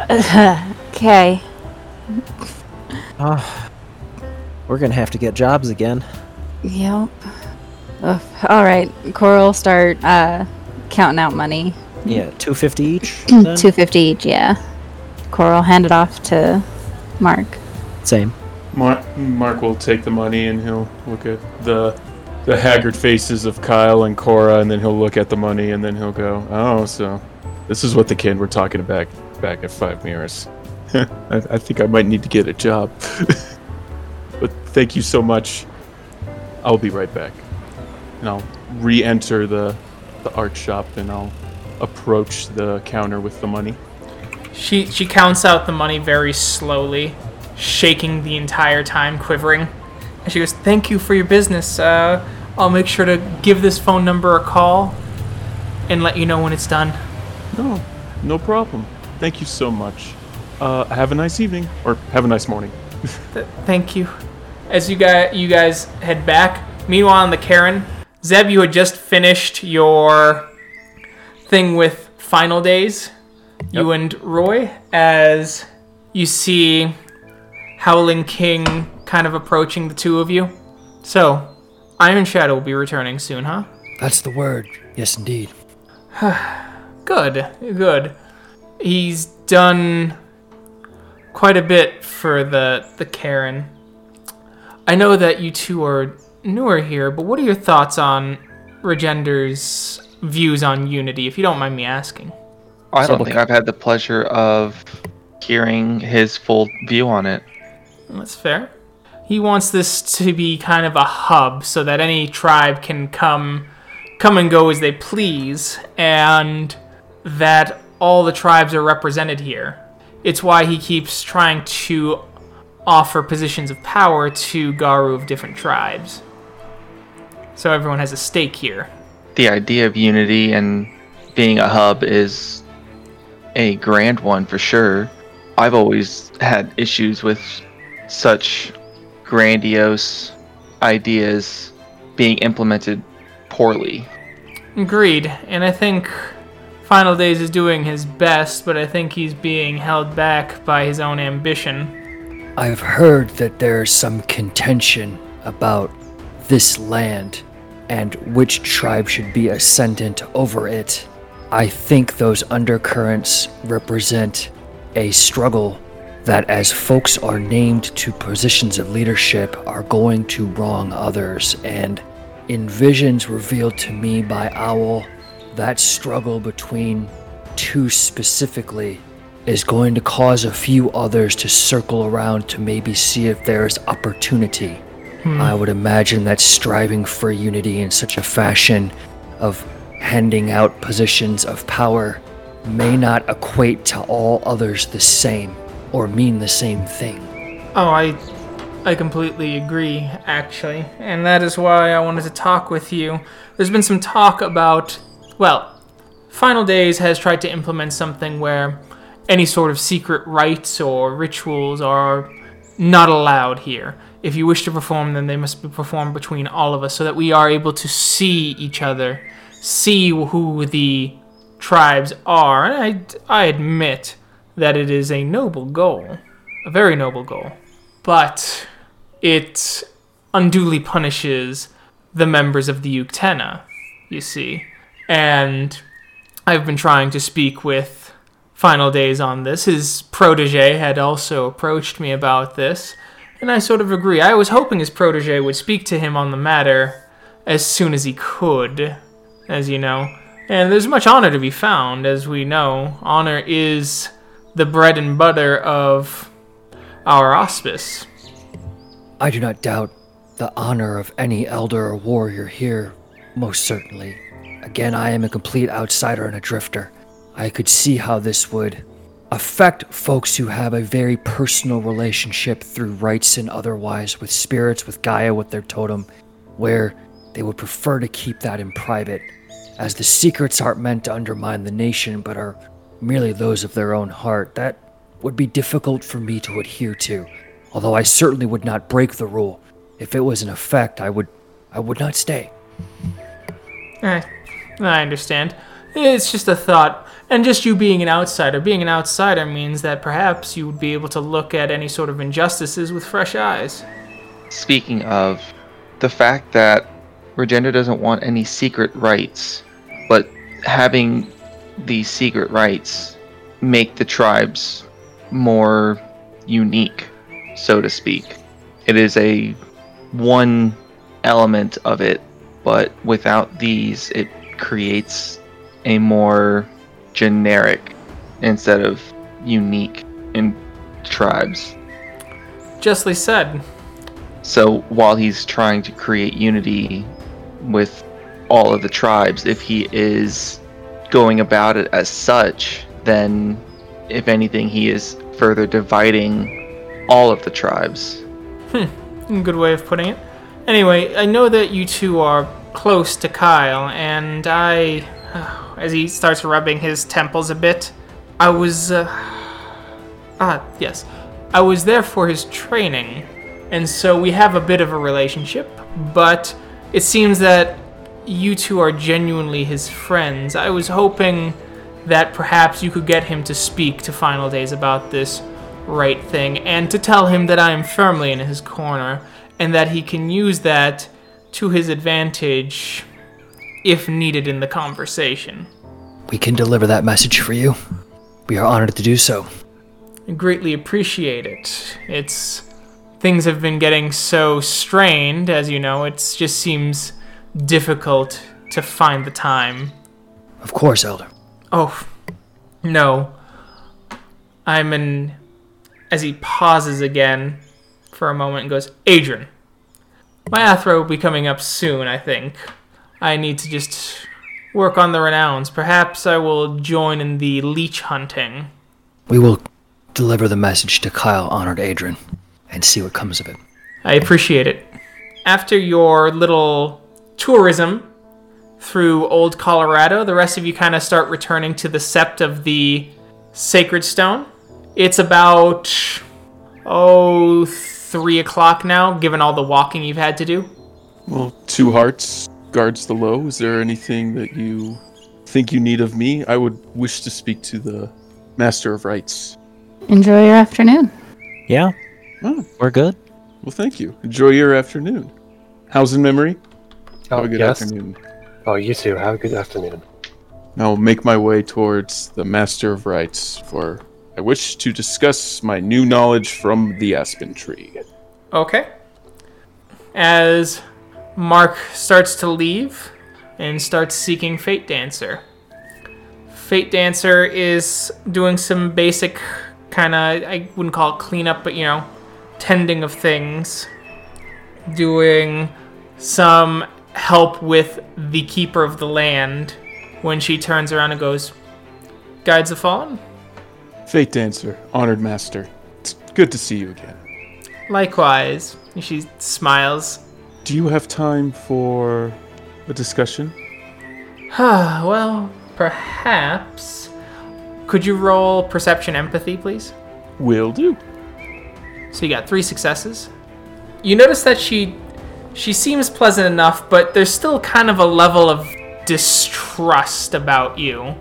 Okay. Uh, we're gonna have to get jobs again. Yep. Ugh. All right. Coral, start uh, counting out money. Yeah, two fifty each. [CLEARS THROAT] Two fifty each. Yeah. Coral, hand it off to Mark. Same. Mark, Mark will take the money and he'll look at the the haggard faces of Kyle and Cora, and then he'll look at the money and then he'll go, "Oh, so this is what the kid we're talking about back at Five Mirrors. [LAUGHS] I, I think I might need to get a job." [LAUGHS] but thank you so much. I'll be right back, and I'll re-enter the the art shop and I'll approach the counter with the money. She she counts out the money very slowly, shaking the entire time, quivering. And she goes, "Thank you for your business. Uh, I'll make sure to give this phone number a call and let you know when it's done." No, no problem. Thank you so much. Uh, have a nice evening, or have a nice morning. Th- thank you. As you guys you guys head back. Meanwhile, on the caern, Zeb, you had just finished your thing with Final Days. You and Roy, as you see Howling King kind of approaching the two of you. So, Iron Shadow will be returning soon, huh? That's the word. Yes, indeed. [SIGHS] Good, good. He's done quite a bit for the the caern. I know that you two are newer here, but what are your thoughts on Regender's views on Unity, if you don't mind me asking? I don't So- think I've had the pleasure of hearing his full view on it. That's fair. He wants this to be kind of a hub so that any tribe can come come and go as they please and that all the tribes are represented here. It's why he keeps trying to offer positions of power to Garou of different tribes. So everyone has a stake here. The idea of unity and being a hub is a grand one for sure. I've always had issues with such grandiose ideas being implemented poorly. Agreed. And I think Final Days is doing his best, but I think he's being held back by his own ambition. I've heard that there's some contention about this land and which tribe should be ascendant over it. I think those undercurrents represent a struggle that, as folks are named to positions of leadership, are going to wrong others. And in visions revealed to me by Owl, that struggle between two specifically is going to cause a few others to circle around to maybe see if there's opportunity. Hmm. I would imagine that striving for unity in such a fashion of handing out positions of power may not equate to all others the same or mean the same thing. Oh, I I completely agree, actually. And that is why I wanted to talk with you. There's been some talk about well, Final Days has tried to implement something where any sort of secret rites or rituals are not allowed here. If you wish to perform them, they must be performed between all of us so that we are able to see each other, see who the tribes are. And I, I admit that it is a noble goal, a very noble goal. But it unduly punishes the members of the Uktena, you see. And I've been trying to speak with Final Days on this. His protege had also approached me about this, and I sort of agree. I was hoping his protege would speak to him on the matter as soon as he could, as you know. And there's much honor to be found, as we know. Honor is the bread and butter of our auspice. I do not doubt the honor of any elder or warrior here, most certainly. Again, I am a complete outsider and a drifter. I could see how this would affect folks who have a very personal relationship through rites and otherwise with spirits, with Gaia, with their totem, where they would prefer to keep that in private, as the secrets aren't meant to undermine the nation but are merely those of their own heart. That would be difficult for me to adhere to, although I certainly would not break the rule. If it was in effect, I would I would not stay. Eh, I understand. It's just a thought. And just you being an outsider. Being an outsider means that perhaps you would be able to look at any sort of injustices with fresh eyes. Speaking of, the fact that Regenda doesn't want any secret rites, but having these secret rites make the tribes more unique, so to speak. It is a one element of it, but without these, it creates a more generic instead of unique in tribes. Justly said. So while he's trying to create unity with all of the tribes, if he is going about it as such, then if anything, he is further dividing all of the tribes. A good way of putting it. Anyway, I know that you two are close to Kyle, and I. [SIGHS] As he starts rubbing his temples a bit, I was. Uh, ah, yes. I was there for his training, and so we have a bit of a relationship, but it seems that you two are genuinely his friends. I was hoping that perhaps you could get him to speak to Final Days about this rite thing, and to tell him that I am firmly in his corner, and that he can use that to his advantage if needed in the conversation. We can deliver that message for you. We are honored to do so. I greatly appreciate it. It's things have been getting so strained, as you know, it just seems difficult to find the time. Of course, Elder. Oh, no. I'm in. As he pauses again for a moment and goes, Adren, my Athro will be coming up soon, I think. I need to just work on the renowns. Perhaps I will join in the leech hunting. We will deliver the message to Kyle, honored Adren, and see what comes of it. I appreciate it. After your little tourism through Old Colorado, the rest of you kind of start returning to the sept of the Sacred Stone. It's about, oh, three o'clock now, given all the walking you've had to do. Well, two hearts guards the low. Is there anything that you think you need of me? I would wish to speak to the Master of Rites. Enjoy your afternoon. Yeah, Oh, we're good. well, thank you. Enjoy your afternoon. How's in memory? Oh, Have a oh, good yes. afternoon. Oh, you too. Have a good afternoon. Now I'll make my way towards the Master of Rites, for I wish to discuss my new knowledge from the Aspen Tree. Okay. As Mark starts to leave and starts seeking Fate Dancer. Fate Dancer is doing some basic kind of, I wouldn't call it cleanup, but you know, tending of things. Doing some help with the Keeper of the Land when she turns around and goes, Guides the Fallen? Fate Dancer, honored master. It's good to see you again. Likewise. She smiles. Do you have time for a discussion? Ah, [SIGHS] well, perhaps. Could you roll perception empathy, please? Will do. So you got three successes. You notice that she she seems pleasant enough, but there's still kind of a level of distrust about you.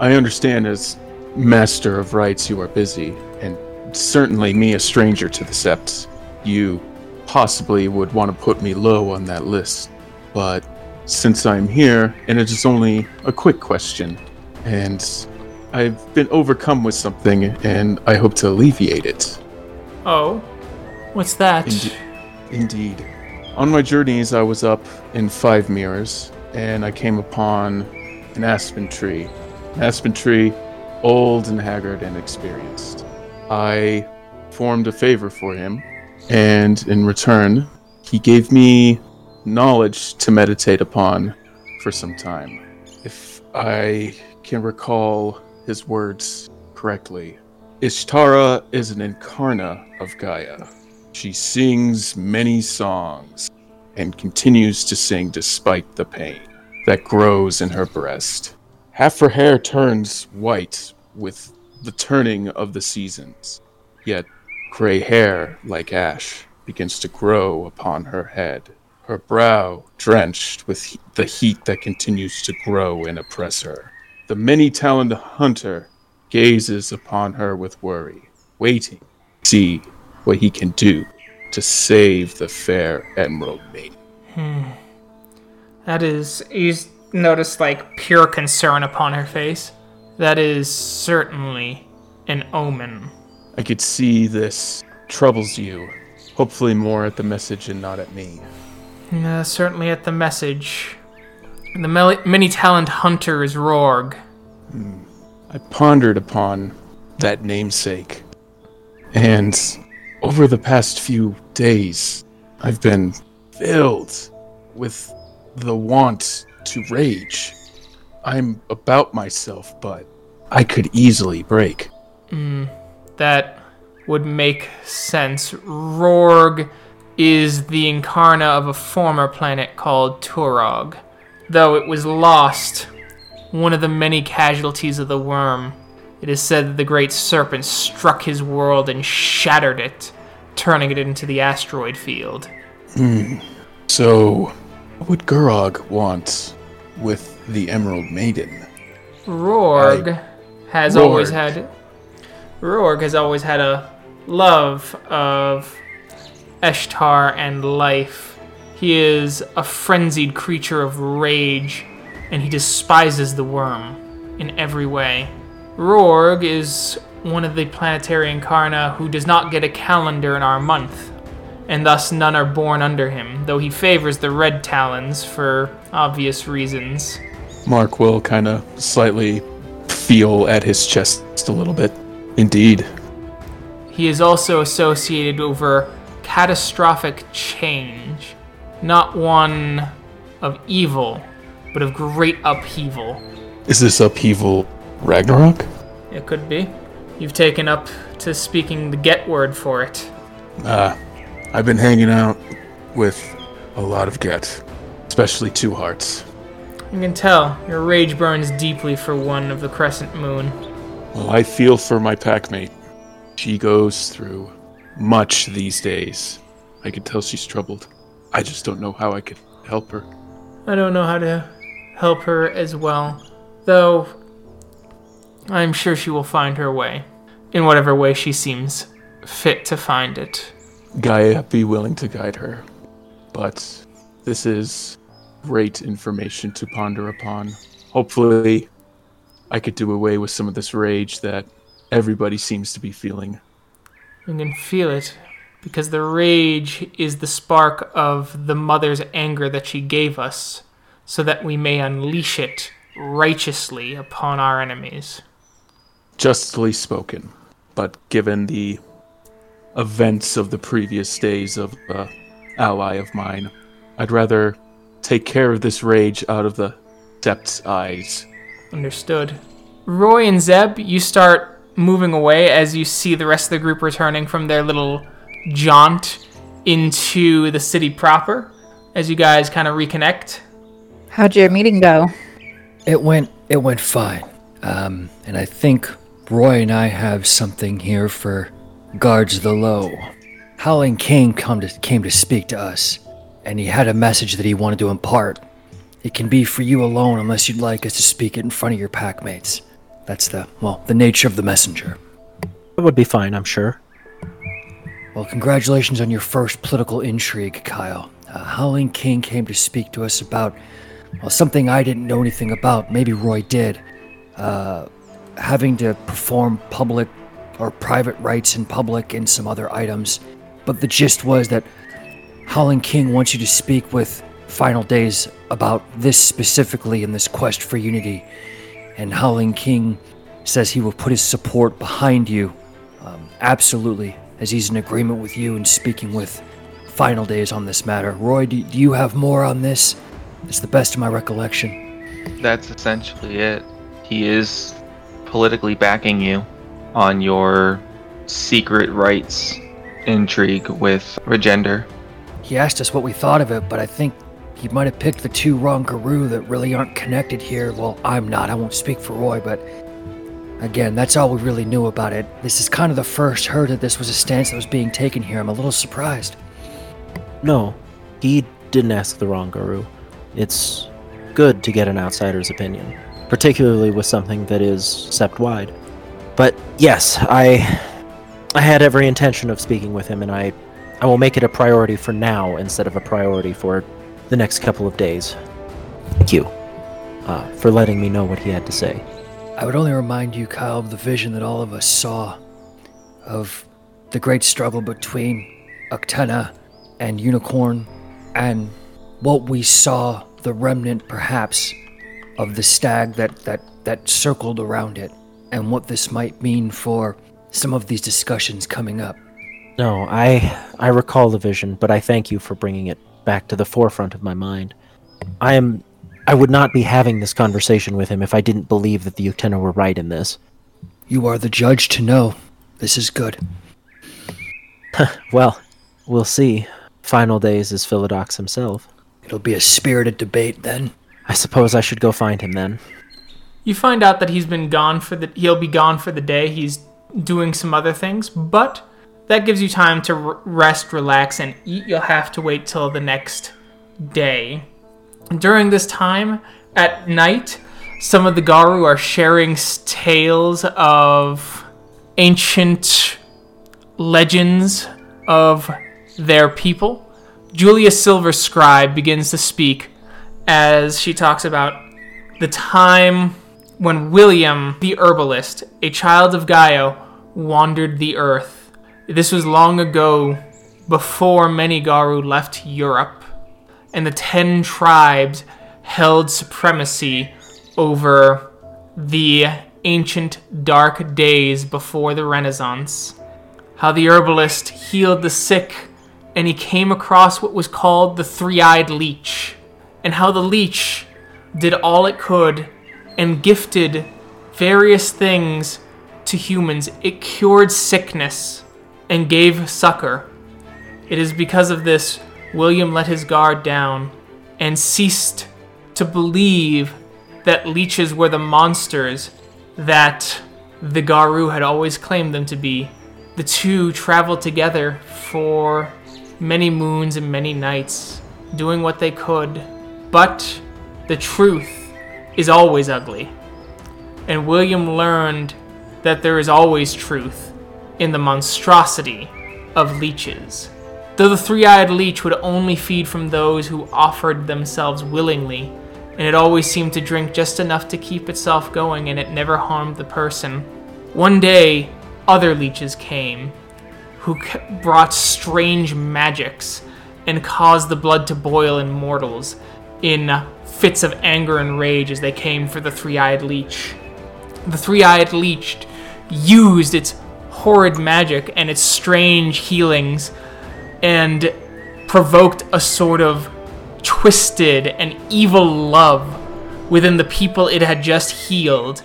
I understand as Master of Rites you are busy, and certainly me, a stranger to the Sept, you possibly would want to put me low on that list. But since I'm here, and it is only a quick question, and I've been overcome with something, and I hope to alleviate it. Oh, what's that? Inde- Indeed. On my journeys, I was up in Five Mirrors, and I came upon an aspen tree. An aspen tree, old and haggard and experienced. I formed a favor for him, and in return, he gave me knowledge to meditate upon for some time. If I can recall his words correctly, Eshtarra is an incarna of Gaia. She sings many songs and continues to sing despite the pain that grows in her breast. Half her hair turns white with the turning of the seasons, yet gray hair, like ash, begins to grow upon her head, her brow drenched with he- the heat that continues to grow and oppress her. The many taloned hunter gazes upon her with worry, waiting to see what he can do to save the fair Emerald Maiden. That is, you notice like pure concern upon her face. That is certainly an omen. I could see this troubles you. Hopefully, more at the message and not at me. Uh, certainly at the message. The many talent hunter is Rorg. I pondered upon that namesake. And over the past few days, I've been filled with the want to rage. I'm about myself, but I could easily break. Mm, that would make sense. Rorg is the incarna of a former planet called Turog. Though it was lost, one of the many casualties of the worm, it is said that the great serpent struck his world and shattered it, turning it into the asteroid field. Hmm. So, what would Gurog want with the Emerald Maiden? Rorg has Rorg. always had Rorg has always had a love of Eshtar and life. He is a frenzied creature of rage, and he despises the worm in every way. Rorg is one of the planetary incarna who does not get a calendar in our month, and thus none are born under him, though he favors the red talons for obvious reasons. Mark will kind of slightly feel at his chest a little bit. Indeed. He is also associated over catastrophic change, not one of evil, but of great upheaval. Is this upheaval Ragnarok? It could be. You've taken up to speaking the get word for it. Uh, I've been hanging out with a lot of Get, especially Two Hearts. You can tell your rage burns deeply for one of the crescent moon. Well, I feel for my packmate. She goes through much these days. I can tell she's troubled. I just don't know how I could help her. I don't know how to help her as well, though I'm sure she will find her way, in whatever way she seems fit to find it. Gaia be willing to guide her. But this is great information to ponder upon. Hopefully, I could do away with some of this rage that everybody seems to be feeling. You can feel it because the rage is the spark of the mother's anger that she gave us, so that we may unleash it righteously upon our enemies. Justly spoken, but given the events of the previous days of a ally of mine, I'd rather take care of this rage out of the Sept's eyes. Understood. Roy and Zeb, you start moving away as you see the rest of the group returning from their little jaunt into the city proper. As you guys kind of reconnect. How'd your meeting go? It went it went fine. Um, and I think Roy and I have something here for guards the low. Howling King come to, came to speak to us, and he had a message that he wanted to impart. It can be for you alone unless you'd like us to speak it in front of your packmates. That's the well, the nature of the messenger. It would be fine, I'm sure. Well, congratulations on your first political intrigue, Kyle. Uh, Howling King came to speak to us about well, something I didn't know anything about. Maybe Roy did. Uh, having to perform public or private rites in public and some other items. But the gist was that Howling King wants you to speak with Final Days about this specifically in this quest for unity. And Howling King says he will put his support behind you. Um, absolutely, as he's in agreement with you and speaking with Final Days on this matter. Roy, do, do you have more on this? It's the best of my recollection. That's essentially it. He is politically backing you on your secret rites intrigue with Regender. He asked us what we thought of it, but I think he might have picked the two wrong Garou that really aren't connected here. Well, I'm not. I won't speak for Roy, but again, that's all we really knew about it. This is kind of the first heard that this was a stance that was being taken here. I'm a little surprised. No, he didn't ask the wrong Garou. It's good to get an outsider's opinion, particularly with something that is sept wide. But yes, I I had every intention of speaking with him and I I will make it a priority for now instead of a priority for the next couple of days. Thank you uh, for letting me know what he had to say. I would only remind you, Kyle, of the vision that all of us saw of the great struggle between Uktena and Unicorn, and what we saw the remnant, perhaps, of the stag that, that, that circled around it, and what this might mean for some of these discussions coming up. No, I I recall the vision, but I thank you for bringing it back to the forefront of my mind. I am I would not be having this conversation with him if I didn't believe that the Uktena were right in this. You are the judge to know. This is good. [LAUGHS] Well, we'll see. Final days is Philodox himself. It'll be a spirited debate then. I suppose I should go find him then. You find out that he's been gone for the he'll be gone for the day. He's doing some other things, but that gives you time to r- rest, relax, and eat. You'll have to wait till the next day. During this time, at night, some of the Garou are sharing tales of ancient legends of their people. Julia Silver Scribe begins to speak as she talks about the time when William the herbalist, a child of Gaia, wandered the earth. This was long ago, before many Garou left Europe, and the ten tribes held supremacy over the ancient dark days before the Renaissance. How the herbalist healed the sick, and he came across what was called the three eyed leech, and how the leech did all it could and gifted various things to humans. It cured sickness and gave succor. It is because of this William let his guard down and ceased to believe that leeches were the monsters that the Garou had always claimed them to be. The two traveled together for many moons and many nights, doing what they could. But the truth is always ugly. And William learned that there is always truth in the monstrosity of leeches. Though the three eyed leech would only feed from those who offered themselves willingly, and it always seemed to drink just enough to keep itself going, and it never harmed the person. One day, other leeches came, who brought strange magics and caused the blood to boil in mortals in uh, fits of anger and rage as they came for the three eyed leech. The three eyed leech used its horrid magic and its strange healings and provoked a sort of twisted and evil love within the people it had just healed,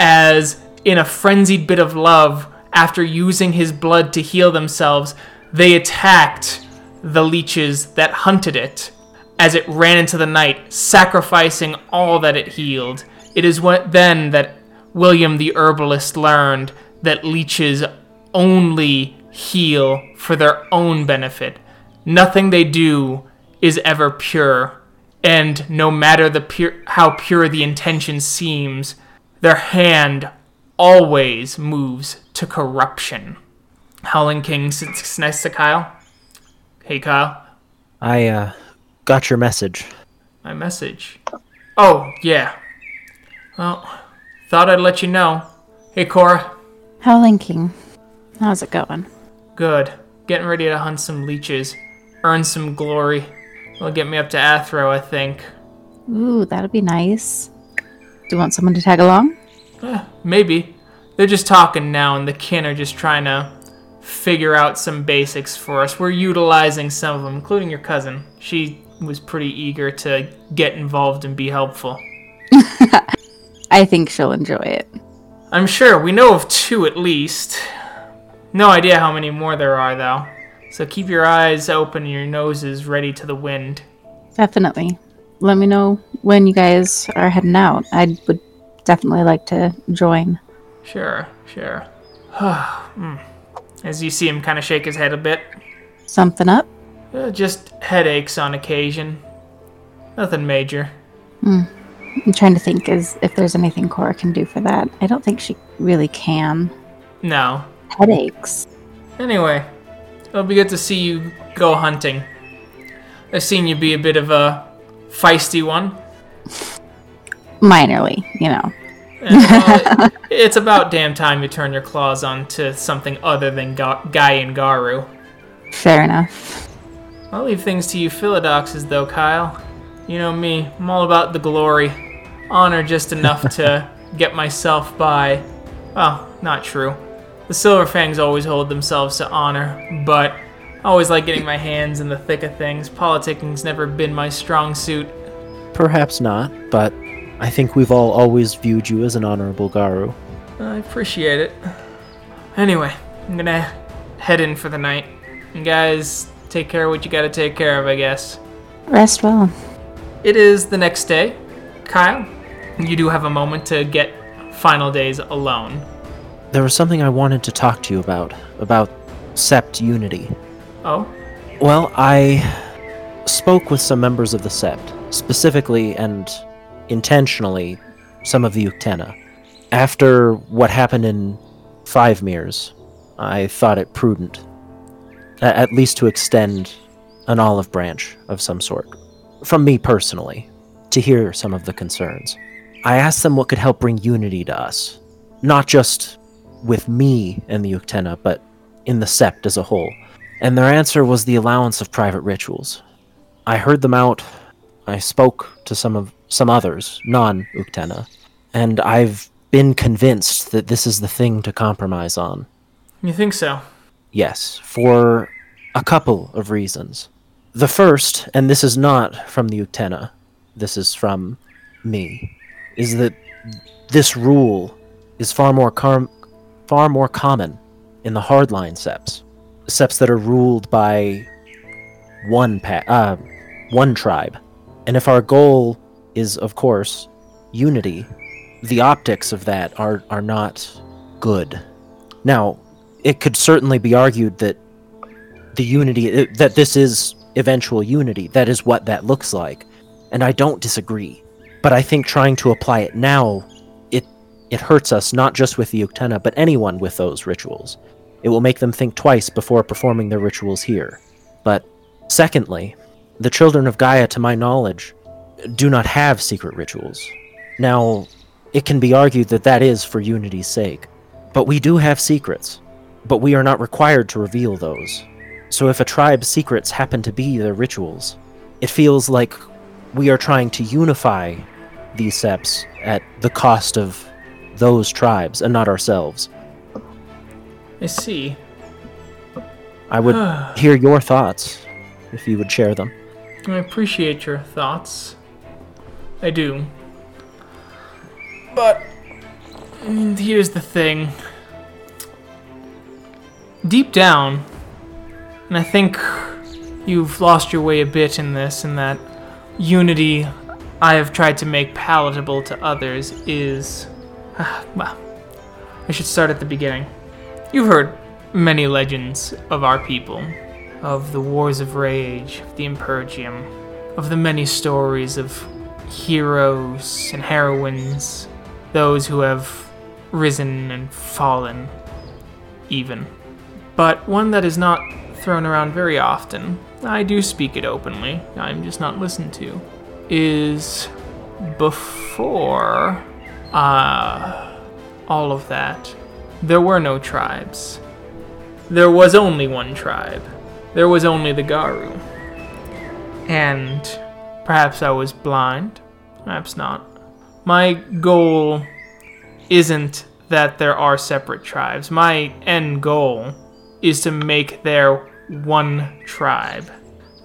as in a frenzied bit of love, after using his blood to heal themselves, they attacked the leeches that hunted it as it ran into the night, sacrificing all that it healed. It is then that William the herbalist learned that leeches only heal for their own benefit. Nothing they do is ever pure, and no matter the how pure the intention seems, their hand always moves to corruption. Howling King sits next to Kyle. Hey, Kyle. I uh, got your message. My message. Oh, yeah. Well, thought I'd let you know. Hey, Cora. Howling King. How's it going? Good. Getting ready to hunt some leeches. Earn some glory. Will get me up to Athro, I think. Ooh, that'll be nice. Do you want someone to tag along? Eh, maybe. They're just talking now, and the kin are just trying to figure out some basics for us. We're utilizing some of them, including your cousin. She was pretty eager to get involved and be helpful. [LAUGHS] I think she'll enjoy it. I'm sure. We know of two at least. No idea how many more there are, though. So keep your eyes open and your noses ready to the wind. Definitely. Let me know when you guys are heading out. I would definitely like to join. Sure, sure. [SIGHS] Hmm. As you see him kind of shake his head a bit. Something up? Uh, just headaches on occasion. Nothing major. I'm trying to think is if there's anything Cora can do for that. I don't think she really can. No. Headaches. Anyway, it'll be good to see you go hunting. I've seen you be a bit of a feisty one. Minorly, you know. And, well, uh, [LAUGHS] it's about damn time you turn your claws on to something other than Ga- Guy and Garou. Fair enough. I'll leave things to you Philodoxes, though, Kyle. You know me, I'm all about the glory. Honor just enough [LAUGHS] to get myself by. Well, not true. The Silver Fangs always hold themselves to honor, but I always like getting my hands in the thick of things. Politicking's never been my strong suit. Perhaps not, but I think we've all always viewed you as an honorable Garou. I appreciate it. Anyway, I'm gonna head in for the night. And guys, take care of what you gotta take care of, I guess. Rest well. It is the next day. Kyle, you do have a moment to get final days alone. There was something I wanted to talk to you about, about Sept Unity. Oh? Well, I spoke with some members of the Sept, specifically and intentionally some of the Uktena. After what happened in Five Mirrors, I thought it prudent, at least to extend an olive branch of some sort, from me personally, to hear some of the concerns. I asked them what could help bring unity to us, not just with me and the Uktena, but in the Sept as a whole. And their answer was the allowance of private rituals. I heard them out. I spoke to some of some others, non Uktena, and I've been convinced that this is the thing to compromise on. You think so? Yes, for a couple of reasons. The first, and this is not from the Uktena, this is from me, is that this rule is far more car- far more common in the hardline septs, septs that are ruled by one pa- uh, one tribe. And if our goal is, of course, unity, the optics of that are are not good. Now, it could certainly be argued that the unity it- that this is eventual unity. That is what that looks like. And i don't disagree. But i think trying to apply it now it it hurts us not just with the uktena but anyone with those rituals. It will make them think twice before performing their rituals here. But secondly the children of gaia to my knowledge do not have secret rituals now it can be argued that that is for unity's sake but we do have secrets but we are not required to reveal those. So if a tribe's secrets happen to be their rituals, it feels like we are trying to unify these septs at the cost of those tribes and not ourselves. I see. I would [SIGHS] hear your thoughts if you would share them. I appreciate your thoughts. I do. But here's the thing. Deep down, and I think you've lost your way a bit in this, in that unity I have tried to make palatable to others is. Ah, well, I should start at the beginning. You've heard many legends of our people, of the wars of rage, of the Impergium, of the many stories of heroes and heroines, those who have risen and fallen, even. but one that is not thrown around very often. I do speak it openly, I'm just not listened to. Is before uh, all of that, there were no tribes. There was only one tribe. There was only the Garou. And perhaps I was blind, perhaps not. My goal isn't that there are separate tribes. My end goal is to make there one tribe.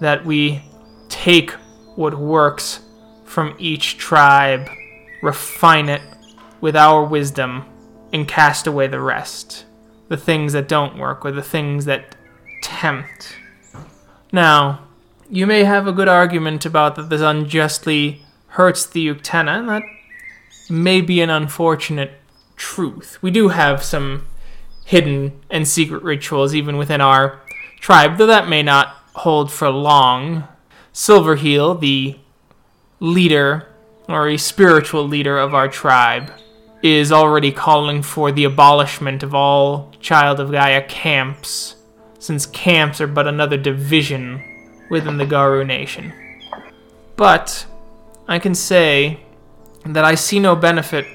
That we take what works from each tribe, refine it with our wisdom, and cast away the rest. The things that don't work or the things that tempt. Now, you may have a good argument about that this unjustly hurts the Uktena, and that may be an unfortunate truth. We do have some hidden and secret rituals even within our tribe, though that may not hold for long. Silverheel, the leader, or a spiritual leader of our tribe, is already calling for the abolishment of all Child of Gaia camps, since camps are but another division within the Garou nation. But I can say that I see no benefit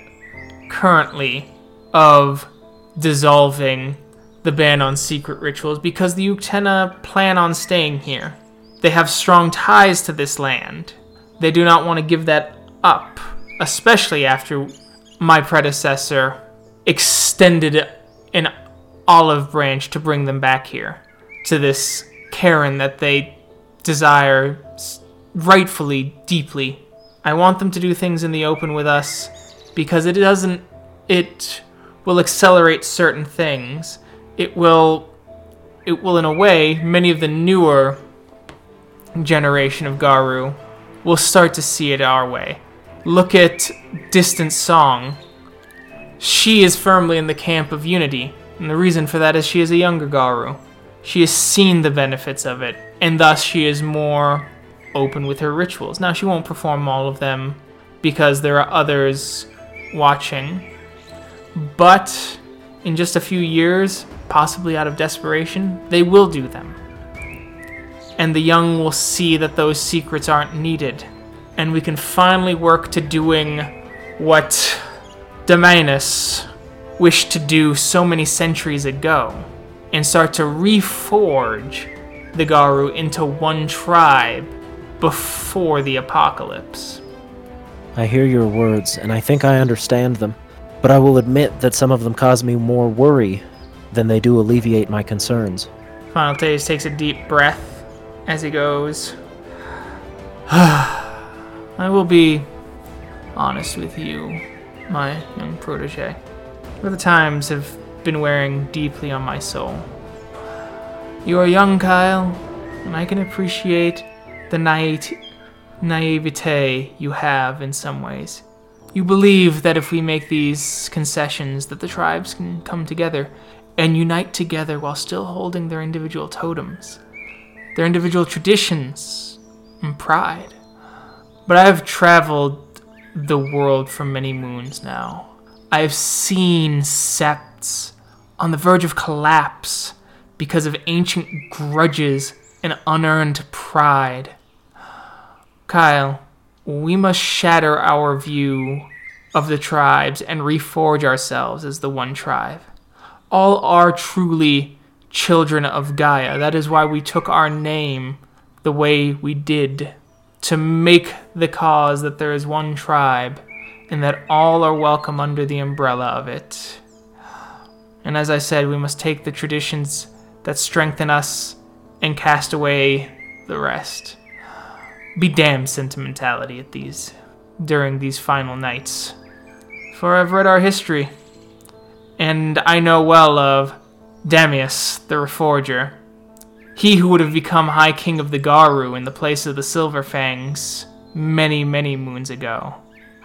currently of dissolving the ban on secret rituals because the Uktena plan on staying here. They have strong ties to this land. They do not want to give that up, especially after my predecessor extended an olive branch to bring them back here to this caern that they desire rightfully, deeply. I want them to do things in the open with us because it doesn't. It will accelerate certain things. It will. It will, in a way, many of the newer generation of Garou will start to see it our way. Look at Distant Song. She is firmly in the camp of unity, and the reason for that is she is a younger Garou. She has seen the benefits of it, and thus she is more open with her rituals. Now, she won't perform all of them because there are others watching, but in just a few years, possibly out of desperation, they will do them. And the young will see that those secrets aren't needed, and we can finally work to doing what Damanus wished to do so many centuries ago and start to reforge the Garou into one tribe before the apocalypse. I hear your words, and I think I understand them. But I will admit that some of them cause me more worry than they do alleviate my concerns. Final Finaltes takes a deep breath as he goes. [SIGHS] I will be honest with you, my young protege. For the times have been wearing deeply on my soul. You are young, Kyle, and I can appreciate the naive naivete you have in some ways. You believe that if we make these concessions that the tribes can come together and unite together while still holding their individual totems, their individual traditions and pride. But I have traveled the world for many moons now. I have seen septs on the verge of collapse because of ancient grudges and unearned pride. Kyle, we must shatter our view of the tribes and reforge ourselves as the one tribe. All are truly children of Gaia. That is why we took our name the way we did to make the cause that there is one tribe and that all are welcome under the umbrella of it. And as I said, we must take the traditions that strengthen us and cast away the rest. Be damned sentimentality at these during these final nights. For I've read our history, and I know well of Damius, the Reforger. He who would have become High King of the Garou in the place of the Silver Fangs many, many moons ago.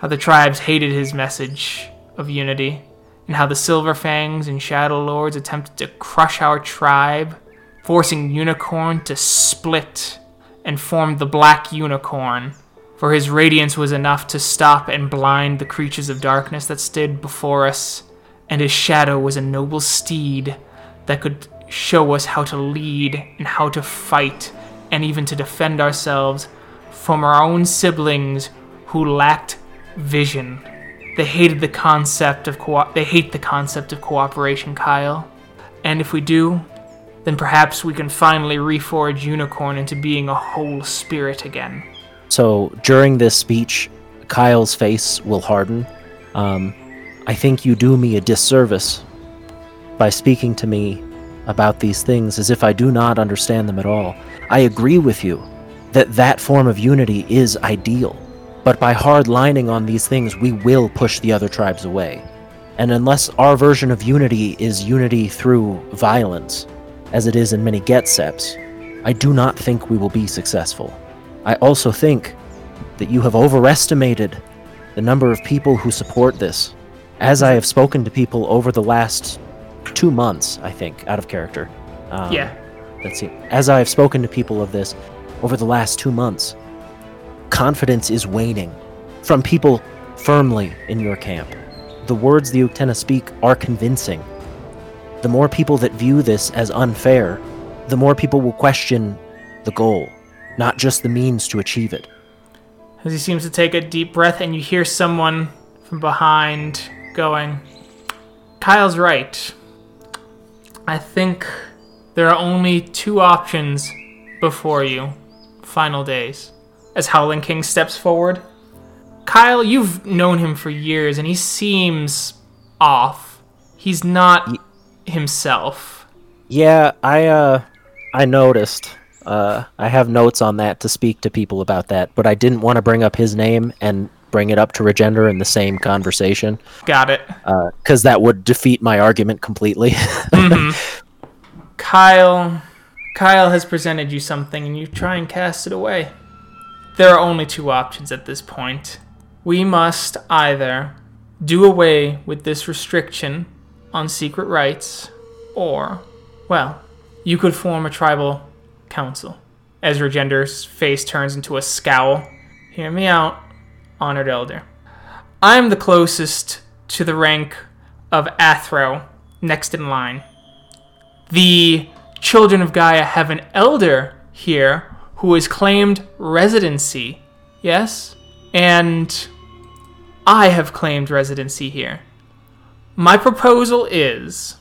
How the tribes hated his message of unity, and how the Silver Fangs and Shadow Lords attempted to crush our tribe, forcing Unicorn to split and form the Black Unicorn, for his radiance was enough to stop and blind the creatures of darkness that stood before us, and his shadow was a noble steed that could show us how to lead and how to fight and even to defend ourselves from our own siblings who lacked vision. They hated the concept of co- they hate the concept of cooperation, Kyle. And if we do, then perhaps we can finally reforge Unicorn into being a whole spirit again. So during this speech, Kyle's face will harden. Um, I think you do me a disservice by speaking to me about these things as if I do not understand them at all. I agree with you that that form of unity is ideal, but by hard lining on these things, we will push the other tribes away. And unless our version of unity is unity through violence, as it is in many Getseps, I do not think we will be successful. I also think that you have overestimated the number of people who support this. As I have spoken to people over the last two months, I think, out of character. Um, yeah. Let's see. As I have spoken to people of this over the last two months, confidence is waning from people firmly in your camp. The words the Uktena speak are convincing. The more people that view this as unfair, the more people will question the goal, not just the means to achieve it. As he seems to take a deep breath, and you hear someone from behind going, Kyle's right. I think there are only two options before you. Final days. As Howling King steps forward. Kyle, you've known him for years, and he seems off. He's not himself. Yeah, I uh I noticed. Uh I have notes on that to speak to people about that, but I didn't want to bring up his name and bring it up to Regender in the same conversation. Got it. because that would defeat my argument completely. [LAUGHS] Kyle Kyle has presented you something and you try and cast it away. There are only two options at this point. We must either do away with this restriction on secret rites, or, well, you could form a tribal council. Ezra Regender's face turns into a scowl. Hear me out, honored elder. I am the closest to the rank of Athro, next in line the children of Gaia have an elder here who has claimed residency. Yes? And I have claimed residency here. My proposal is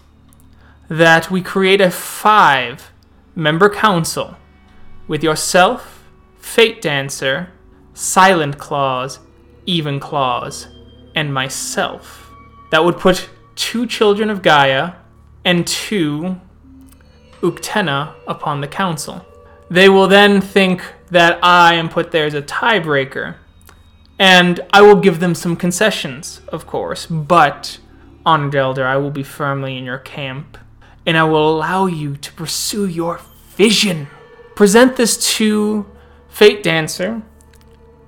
that we create a five member council with yourself, Fate Dancer, Silent Claws, Even Claws, and myself. That would put two children of Gaia and two Uktena upon the council. They will then think that I am put there as a tiebreaker, and I will give them some concessions, of course, but, Honored Elder, I will be firmly in your camp, and I will allow you to pursue your vision. Present this to Fate Dancer,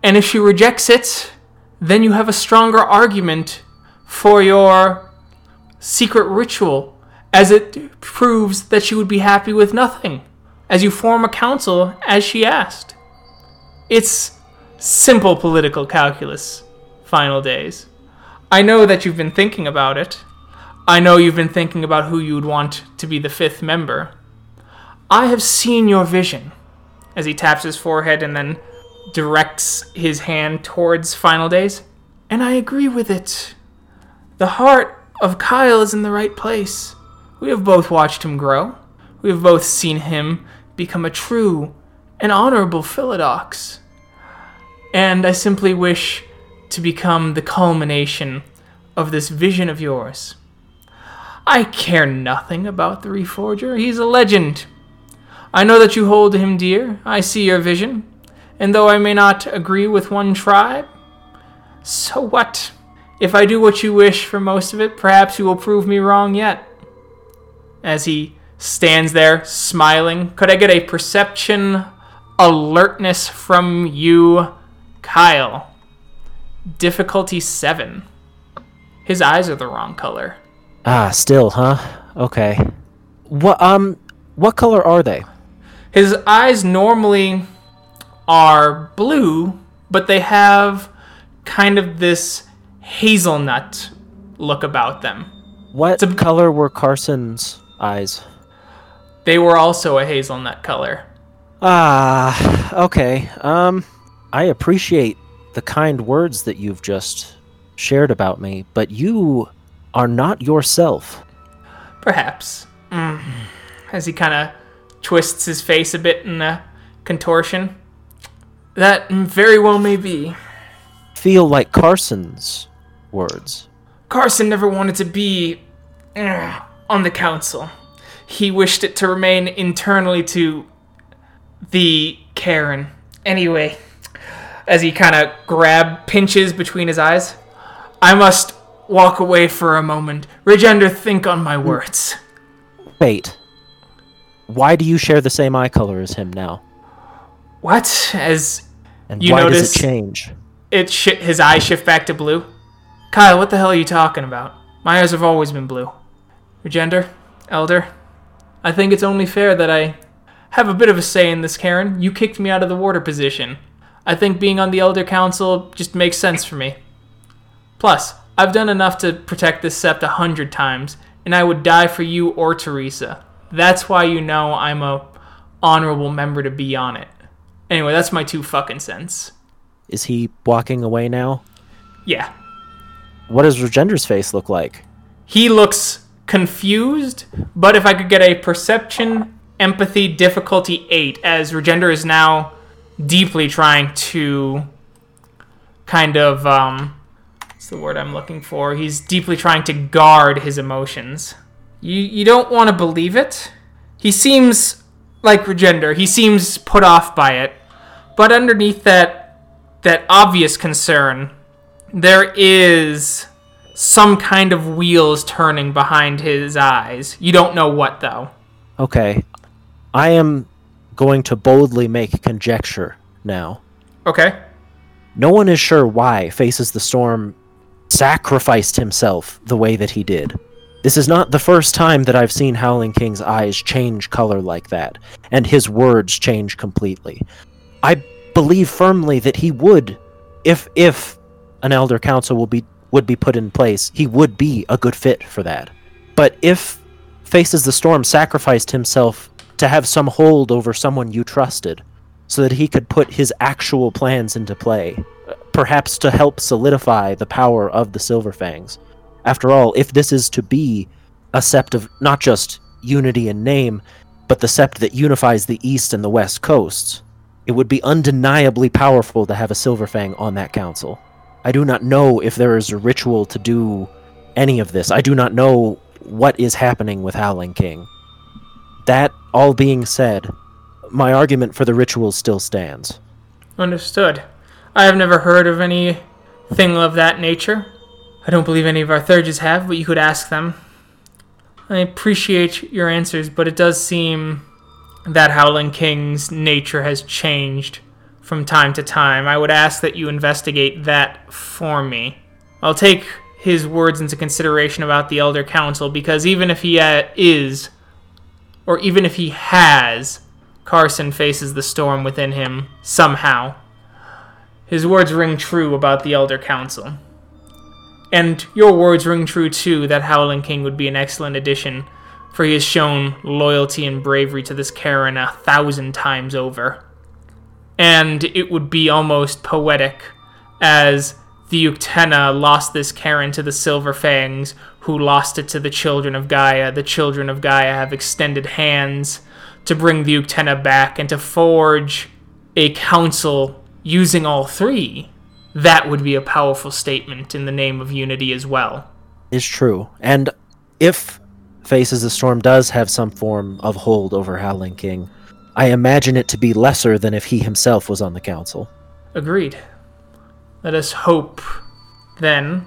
and if she rejects it, then you have a stronger argument for your secret ritual, as it proves that she would be happy with nothing, as you form a council as she asked. It's simple political calculus, final days. I know that you've been thinking about it. I know you've been thinking about who you would want to be the fifth member. I have seen your vision, as he taps his forehead and then directs his hand towards final days, and I agree with it. The heart of Kyle is in the right place. We have both watched him grow. We have both seen him become a true and honorable Philodox. And I simply wish to become the culmination of this vision of yours. I care nothing about the Reforger. He's a legend. I know that you hold him dear. I see your vision. And though I may not agree with one tribe, so what? If I do what you wish for most of it, perhaps you will prove me wrong yet. As he stands there smiling, could I get a perception alertness from you, Kyle? Difficulty 7. His eyes are the wrong color. ah, still, huh? Okay. What um what color are they? His eyes normally are blue, but they have kind of this hazelnut look about them. What a- color were Carson's eyes? They were also a hazelnut color. Ah, okay. Um, I appreciate the kind words that you've just shared about me, but you are not yourself. Perhaps. Mm. As he kind of twists his face a bit in a contortion. That very well may be. Feel like Carson's words. Carson never wanted to be uh, on the council. He wished it to remain internally to the caern. Anyway, as he kind of grab pinches between his eyes, I must walk away for a moment. Regender, think on my words. Wait. Why do you share the same eye color as him now? What? As And You why notice- does it change? it shi his eyes shift back to blue. Kyle, what the hell are you talking about? My eyes have always been blue. Regender, Elder, I think it's only fair that I have a bit of a say in this, caern. You kicked me out of the warder position. I think being on the Elder Council just makes sense for me. Plus, I've done enough to protect this sept a hundred times, and I would die for you or Teresa. That's why you know I'm a honorable member to be on it. Anyway, that's my two fucking cents. Is he walking away now? Yeah. What does Regender's face look like? He looks confused, but if I could get a perception, empathy, difficulty 8, as Regender is now deeply trying to kind of, um, what's the word I'm looking for? He's deeply trying to guard his emotions. You, you don't want to believe it. He seems like Regender, he seems put off by it, but underneath that, that obvious concern, there is some kind of wheels turning behind his eyes. You don't know what though. Okay. I am going to boldly make conjecture now. Okay. No one is sure why Faces the Storm sacrificed himself the way that he did. This is not the first time that I've seen Howling King's eyes change color like that, and his words change completely. I believe firmly that he would, if if an Elder Council will be would be put in place, he would be a good fit for that. But if Faces the Storm sacrificed himself to have some hold over someone you trusted, so that he could put his actual plans into play, perhaps to help solidify the power of the Silverfangs. After all, if this is to be a sept of not just unity in name, but the sept that unifies the east and the west coasts, it would be undeniably powerful to have a Silverfang on that council. I do not know if there is a ritual to do any of this. I do not know what is happening with Howling King. That all being said, my argument for the ritual still stands. Understood. I have never heard of anything of that nature. I don't believe any of our Theurges have, but you could ask them. I appreciate your answers, but it does seem that Howling King's nature has changed from time to time. I would ask that you investigate that for me. I'll take his words into consideration about the Elder Council because even if he uh, is, or even if he has, Carson faces the storm within him somehow. His words ring true about the Elder Council. And your words ring true too that Howling King would be an excellent addition, for he has shown loyalty and bravery to this caern a thousand times over. And it would be almost poetic as the Uktena lost this caern to the Silver Fangs, who lost it to the children of Gaia. The children of Gaia have extended hands to bring the Uktena back and to forge a council using all three. That would be a powerful statement in the name of unity as well. Is true. And if Faces the Storm does have some form of hold over Howling King, I imagine it to be lesser than if he himself was on the council. Agreed. Let us hope, then,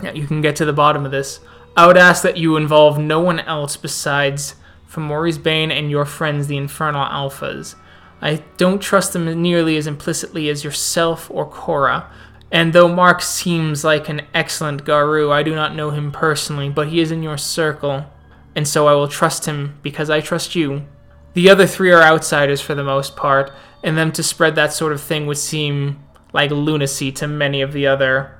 that you can get to the bottom of this. I would ask that you involve no one else besides Fomori's Bane and your friends, the Infernal Alphas. I don't trust them nearly as implicitly as yourself or Cora. And though Mark seems like an excellent Garou, I do not know him personally, but he is in your circle, and so I will trust him because I trust you. The other three are outsiders for the most part, and them to spread that sort of thing would seem like lunacy to many of the other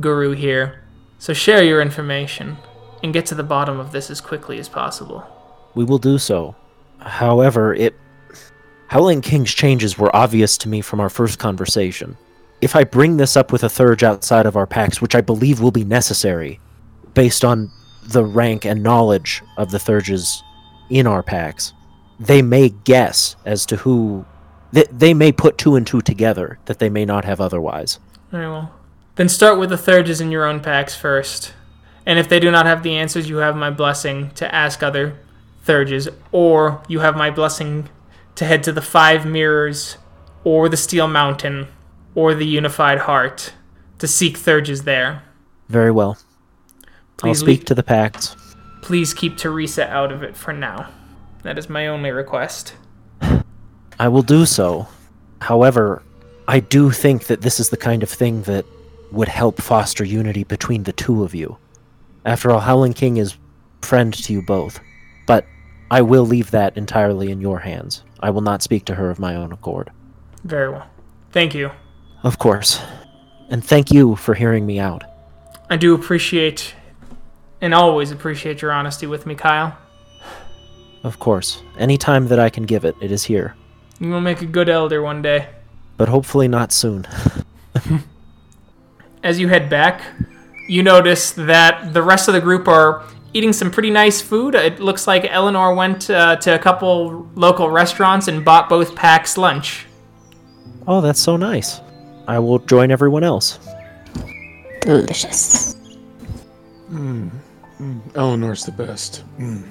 Garou here. So share your information and get to the bottom of this as quickly as possible. We will do so. However, it Howling King's changes were obvious to me from our first conversation. If I bring this up with a Theurge outside of our packs, which I believe will be necessary, based on the rank and knowledge of the Theurges in our packs, they may guess as to who. They, they may put two and two together that they may not have otherwise. Very well. Then start with the Theurges in your own packs first. And if they do not have the answers, you have my blessing to ask other Theurges, or you have my blessing to head to the Five Mirrors, or the Steel Mountain, or the Unified Heart to seek Theurges there. Very well. I'll speak leave- to the packs. Please keep Teresa out of it for now. That is my only request. I will do so. However, I do think that this is the kind of thing that would help foster unity between the two of you. After all, Howling King is friend to you both. But I will leave that entirely in your hands. I will not speak to her of my own accord. Very well. Thank you. Of course. And thank you for hearing me out. I do appreciate and always appreciate your honesty with me, Kyle. Of course. Any time that I can give it, it is here. You will make a good elder one day. But hopefully not soon. [LAUGHS] As you head back, you notice that the rest of the group are eating some pretty nice food. It looks like Eleanor went uh, to a couple local restaurants and bought both packs lunch. oh, that's so nice. I will join everyone else. Delicious. Eleanor's the best. Mm.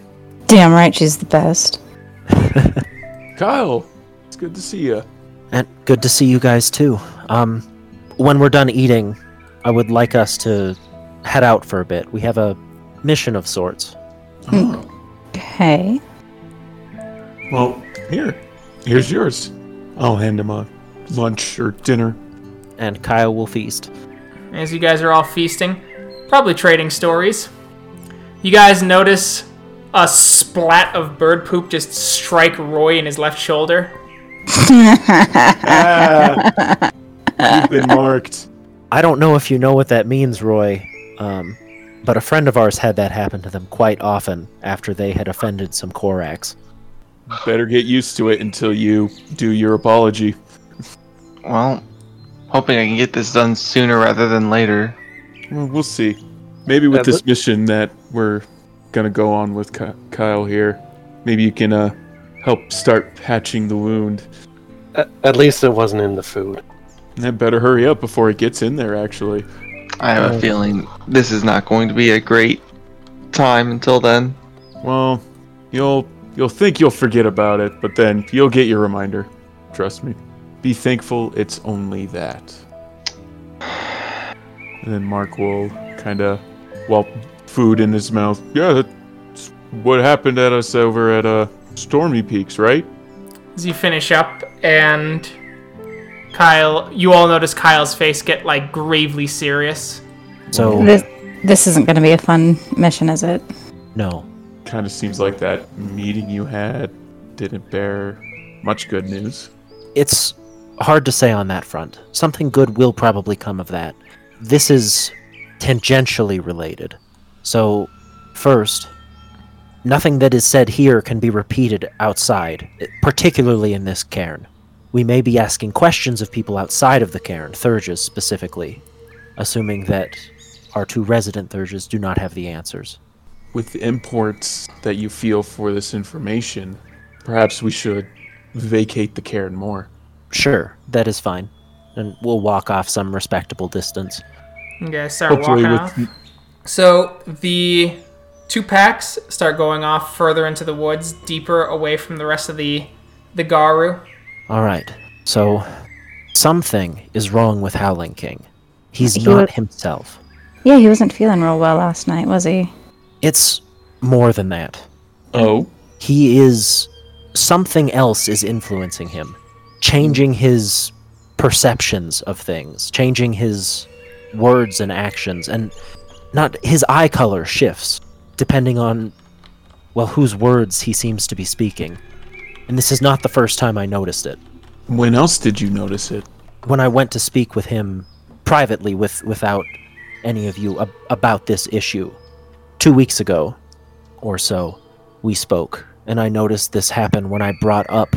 Damn right, she's the best. [LAUGHS] Kyle, it's good to see you. And good to see you guys too. Um, when we're done eating, I would like us to head out for a bit. We have a mission of sorts. Okay. Well, here. Here's yours. I'll hand him a lunch or dinner. And Kyle will feast. As you guys are all feasting, probably trading stories, you guys notice a splat of bird poop just strike Roy in his left shoulder. Ah, you've been [LAUGHS] marked. I don't know if you know what that means, Roy, um, but a friend of ours had that happen to them quite often after they had offended some Corax. Better get used to it until you do your apology. Well, hoping I can get this done sooner rather than later. Well, we'll see. Maybe with Yeah, this look- mission that we're gonna go on with Kyle here, maybe you can uh, help start patching the wound. At, at least it wasn't in the food. And better hurry up before it gets in there. Actually, I have a feeling this is not going to be a great time until then. well, you'll you'll think you'll forget about it, but then you'll get your reminder. Trust me. Be thankful it's only that. And then Mark will kind of, well, food in his mouth. Yeah, that's what happened at us over at uh, Stormy Peaks, right? As you finish up, and Kyle, you all notice Kyle's face get like gravely serious. So, This, this isn't going to be a fun mission, is it? no. Kind of seems like that meeting you had didn't bear much good news. It's hard to say on that front. Something good will probably come of that. This is tangentially related. So, first, nothing that is said here can be repeated outside, particularly in this cairn. We may be asking questions of people outside of the cairn, Theurges specifically, assuming that our two resident Theurges do not have the answers. With the imports that you feel for this information, perhaps we should vacate the cairn more. Sure, that is fine. And we'll walk off some respectable distance. You guys start Hopefully, walking with off. So the two packs start going off further into the woods, deeper away from the rest of the the Garou. All right. So something is wrong with Howling King. He's He not wa- himself. Yeah, he wasn't feeling real well last night, was he? It's more than that. oh, He is something else is influencing him, changing his perceptions of things, changing his words and actions and not his eye color shifts depending on well whose words he seems to be speaking. And this is not the first time I noticed it. when else did you notice it? when I went to speak with him privately with without any of you ab- about this issue 2 weeks ago or so we spoke and I noticed this happen when I brought up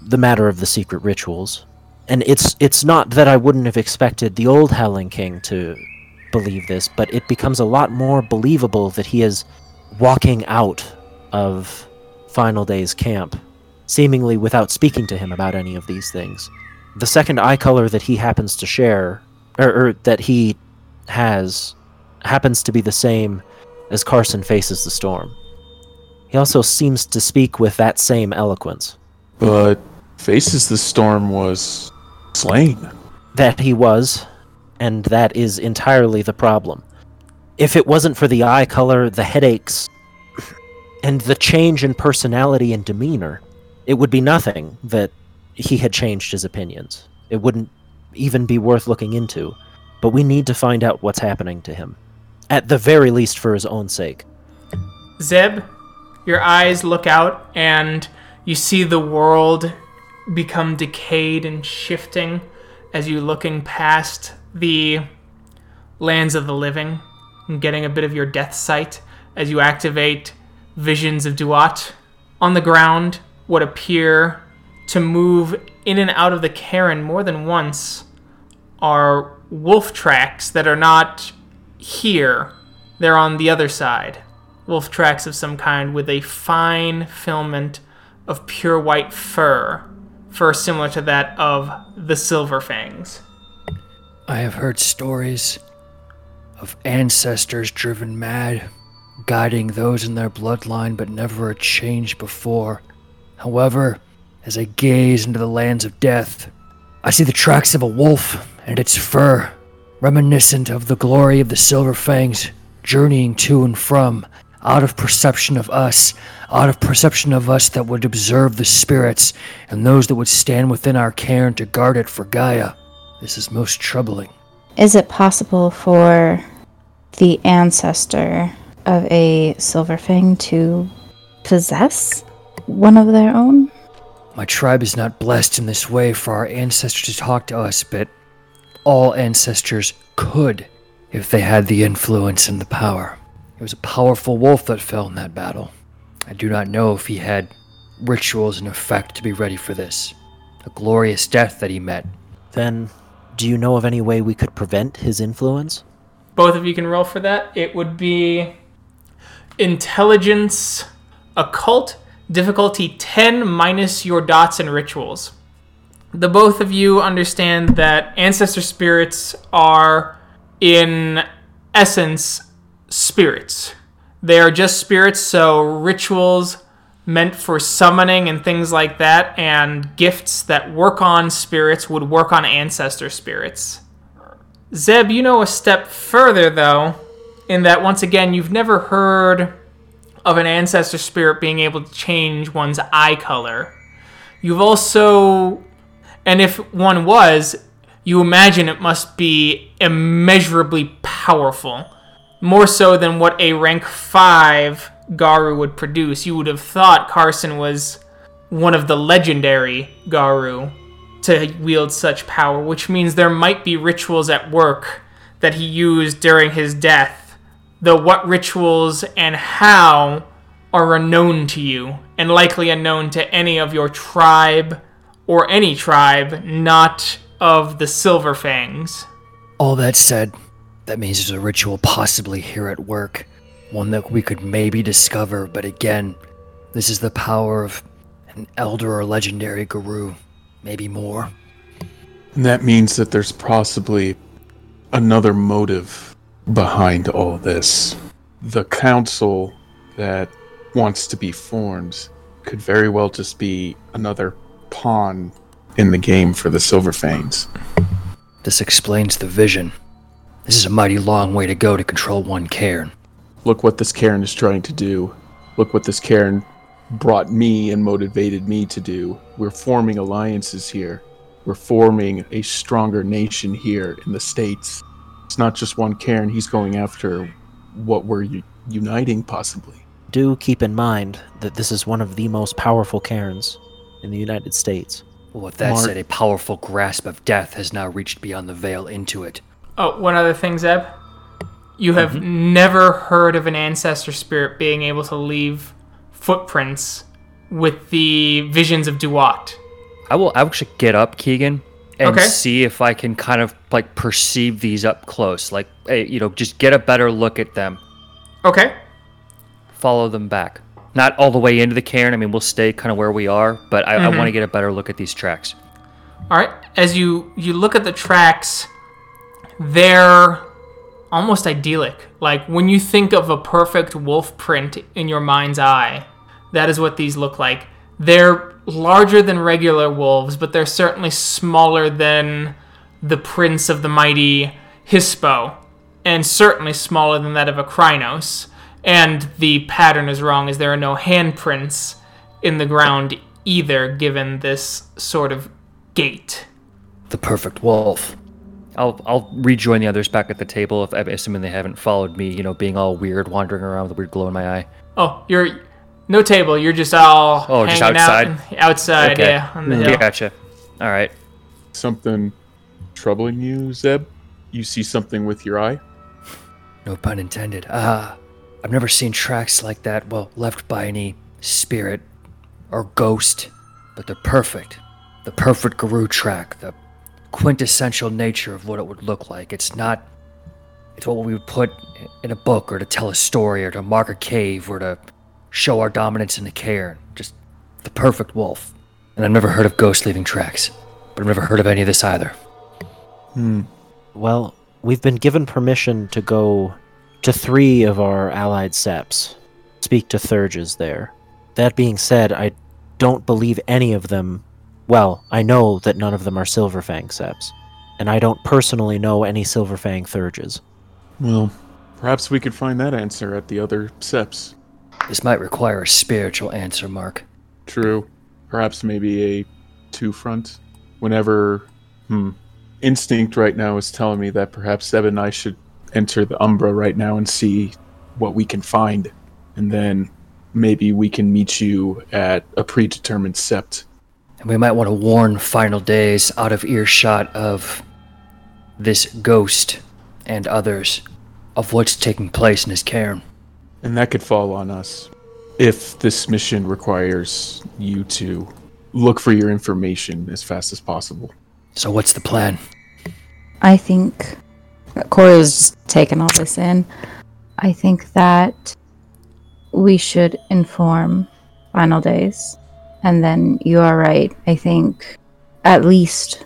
the matter of the secret rituals. And it's it's not that I wouldn't have expected the old Howling King to believe this, but it becomes a lot more believable that he is walking out of Final Day's camp, seemingly without speaking to him about any of these things. The second eye color that he happens to share, or, or that he has, happens to be the same as Carson faces the storm. He also seems to speak with that same eloquence. But Faces the Storm was slain. That he was, and that is entirely the problem. If it wasn't for the eye color, the headaches, and the change in personality and demeanor, it would be nothing that he had changed his opinions. It wouldn't even be worth looking into. But we need to find out what's happening to him. At the very least, for his own sake. Zeb, your eyes look out and you see the world become decayed and shifting as you're looking past the lands of the living and getting a bit of your death sight as you activate visions of Duat. On the ground, what appear to move in and out of the cairn more than once are wolf tracks that are not here, they're on the other side. Wolf tracks of some kind with a fine filament of pure white fur, fur similar to that of the silver fangs. I have heard stories of ancestors driven mad, guiding those in their bloodline, but never a change before. However, as I gaze into the lands of death, I see the tracks of a wolf and its fur, reminiscent of the glory of the Silver Fangs, journeying to and from, out of perception of us, out of perception of us that would observe the spirits, and those that would stand within our cairn to guard it for Gaia. This is most troubling. Is it possible for the ancestor of a Silverfang to possess one of their own? My tribe is not blessed in this way for our ancestors to talk to us, but all ancestors could if they had the influence and the power. It was a powerful wolf that fell in that battle. I do not know if he had rituals in effect to be ready for this. A glorious death that he met. Then, do you know of any way we could prevent his influence? Both of you can roll for that. It would be intelligence, occult, difficulty 10 minus your dots and rituals. The both of you understand that ancestor spirits are, in essence, spirits. They are just spirits, so rituals meant for summoning and things like that, and gifts that work on spirits would work on ancestor spirits. Zeb, you know a step further, though, in that once again, you've never heard of an ancestor spirit being able to change one's eye color. You've also, and if one was, you imagine it must be immeasurably powerful. More so than what a rank 5 Garou would produce. You would have thought Carson was one of the legendary Garou to wield such power, which means there might be rituals at work that he used during his death. Though what rituals and how are unknown to you, and likely unknown to any of your tribe or any tribe not of the Silver Fangs. All that said, that means there's a ritual possibly here at work. One that we could maybe discover, but again, this is the power of an elder or legendary Garou. Maybe more. And that means that there's possibly another motive behind all this. The council that wants to be formed could very well just be another pawn in the game for the Silver Fangs. This explains the vision. This is a mighty long way to go to control one cairn. Look what this caern is trying to do. Look what this caern brought me and motivated me to do. We're forming alliances here. We're forming a stronger nation here in the States. It's not just one caern, he's going after what we're u- uniting, possibly. Do keep in mind that this is one of the most powerful cairns in the United States. Well, with that Mark- said, a powerful grasp of death has now reached beyond the veil into it. Oh, one other thing, Zeb. You have never heard of an ancestor spirit being able to leave footprints with the visions of Duat. I will actually get up, Keegan, and Okay. see if I can kind of like perceive these up close. Like, you know, just get a better look at them. Okay. Follow them back. Not all the way into the cairn. I mean, we'll stay kind of where we are, but I, I Mm-hmm. want to get a better look at these tracks. All right. As you you look at the tracks, they're almost idyllic. Like when you think of a perfect wolf print in your mind's eye, that is what these look like. They're larger than regular wolves, but they're certainly smaller than the prints of the mighty Hispo, and certainly smaller than that of a Crinos. And the pattern is wrong, as there are no handprints in the ground either, given this sort of gait. The perfect wolf. I'll I'll rejoin the others back at the table if I'm assuming they haven't followed me. You know, being all weird, wandering around with a weird glow in my eye. Oh, you're no table. You're just all Oh, just outside? out and- outside, Okay. yeah, on the hill. Gotcha. All right. Something troubling you, Zeb? You see something with your eye? No pun intended. Ah, I've never seen tracks like that, well, left by any spirit or ghost, but they're perfect. The perfect Garou track, the quintessential nature of what it would look like. It's not. It's what we would put in a book or to tell a story or to mark a cave or to show our dominance in the cairn. Just the perfect wolf. And I've never heard of ghosts leaving tracks, but I've never heard of any of this either. Hmm. Well, we've been given permission to go to three of our allied septs, speak to Theurges there. That being said, I don't believe any of them. Well, I know that none of them are Silverfang septs, and I don't personally know any Silverfang Theurges. Well, perhaps we could find that answer at the other septs. This might require a spiritual answer, Mark. True. Perhaps maybe a two front. Whenever, hmm, instinct right now is telling me that perhaps Zeb and I should enter the Umbra right now and see what we can find, and then maybe we can meet you at a predetermined sept. And we might want to warn Final Days out of earshot of this ghost and others of what's taking place in his cairn. And that could fall on us if this mission requires you to look for your information as fast as possible. So what's the plan? I think Cora was just taking all this in. I think that we should inform Final Days. And then you are right. I think at least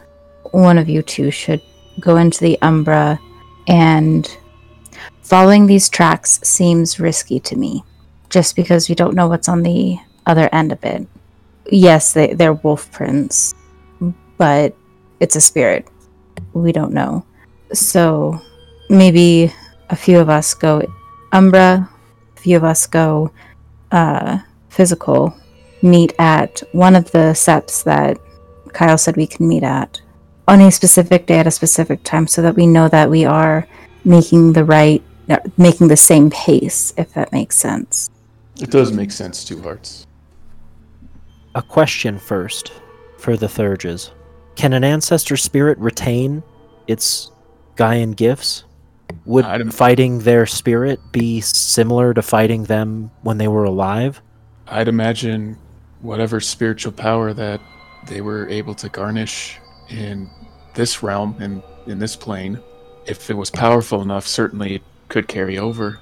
one of you two should go into the Umbra and following these tracks seems risky to me just because we don't know what's on the other end of it. Yes, they, they're wolf prints, but it's a spirit. We don't know. So maybe a few of us go Umbra, a few of us go uh, physical, meet at one of the septs that Kyle said we can meet at on a specific day at a specific time so that we know that we are making the right, uh, making the same pace, if that makes sense. It does make sense, Two Hearts. A question first for the Theurges. Can an ancestor spirit retain its Gaian gifts? Would fighting their spirit be similar to fighting them when they were alive? I'd imagine whatever spiritual power that they were able to garnish in this realm and in this plane, if it was powerful enough, certainly it could carry over.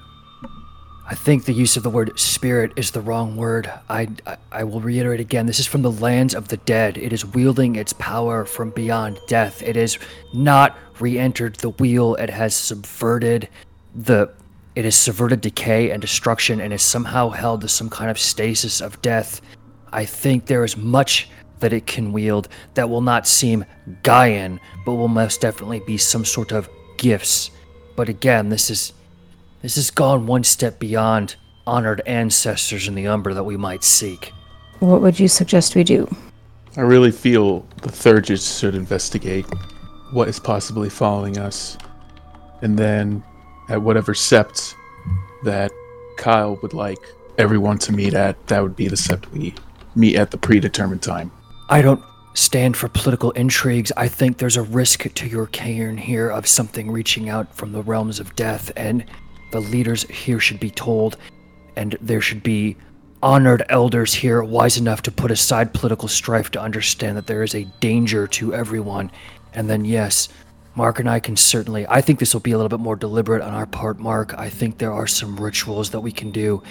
I think the use of the word spirit is the wrong word. I, I, I will reiterate again this is from the lands of the dead. It is wielding its power from beyond death. It has not re entered the wheel, it has subverted the. It has subverted decay and destruction and is somehow held to some kind of stasis of death. I think there is much that it can wield that will not seem Gaian, but will most definitely be some sort of gifts. But again, this is this has gone one step beyond honored ancestors in the Umbra that we might seek. What would you suggest we do? I really feel the Theurges should investigate what is possibly following us. And then, at whatever sept that Kyle would like everyone to meet at, that would be the sept we meet at the predetermined time. I don't stand for political intrigues. I think there's a risk to your cairn here of something reaching out from the realms of death, and the leaders here should be told, and there should be honored elders here wise enough to put aside political strife to understand that there is a danger to everyone. And then, yes, Mark and I can certainly. I think this will be a little bit more deliberate on our part, Mark. I think there are some rituals that we can do,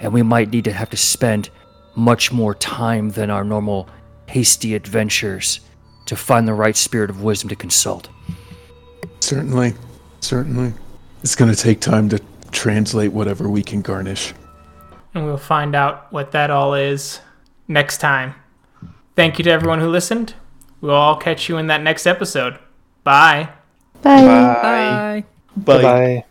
and we might need to have to spend much more time than our normal hasty adventures to find the right spirit of wisdom to consult. Certainly, certainly. It's going to take time to translate whatever we can garnish. And we'll find out what that all is next time. Thank you to everyone who listened. We'll all catch you in that next episode. Bye. Bye. Bye. Bye.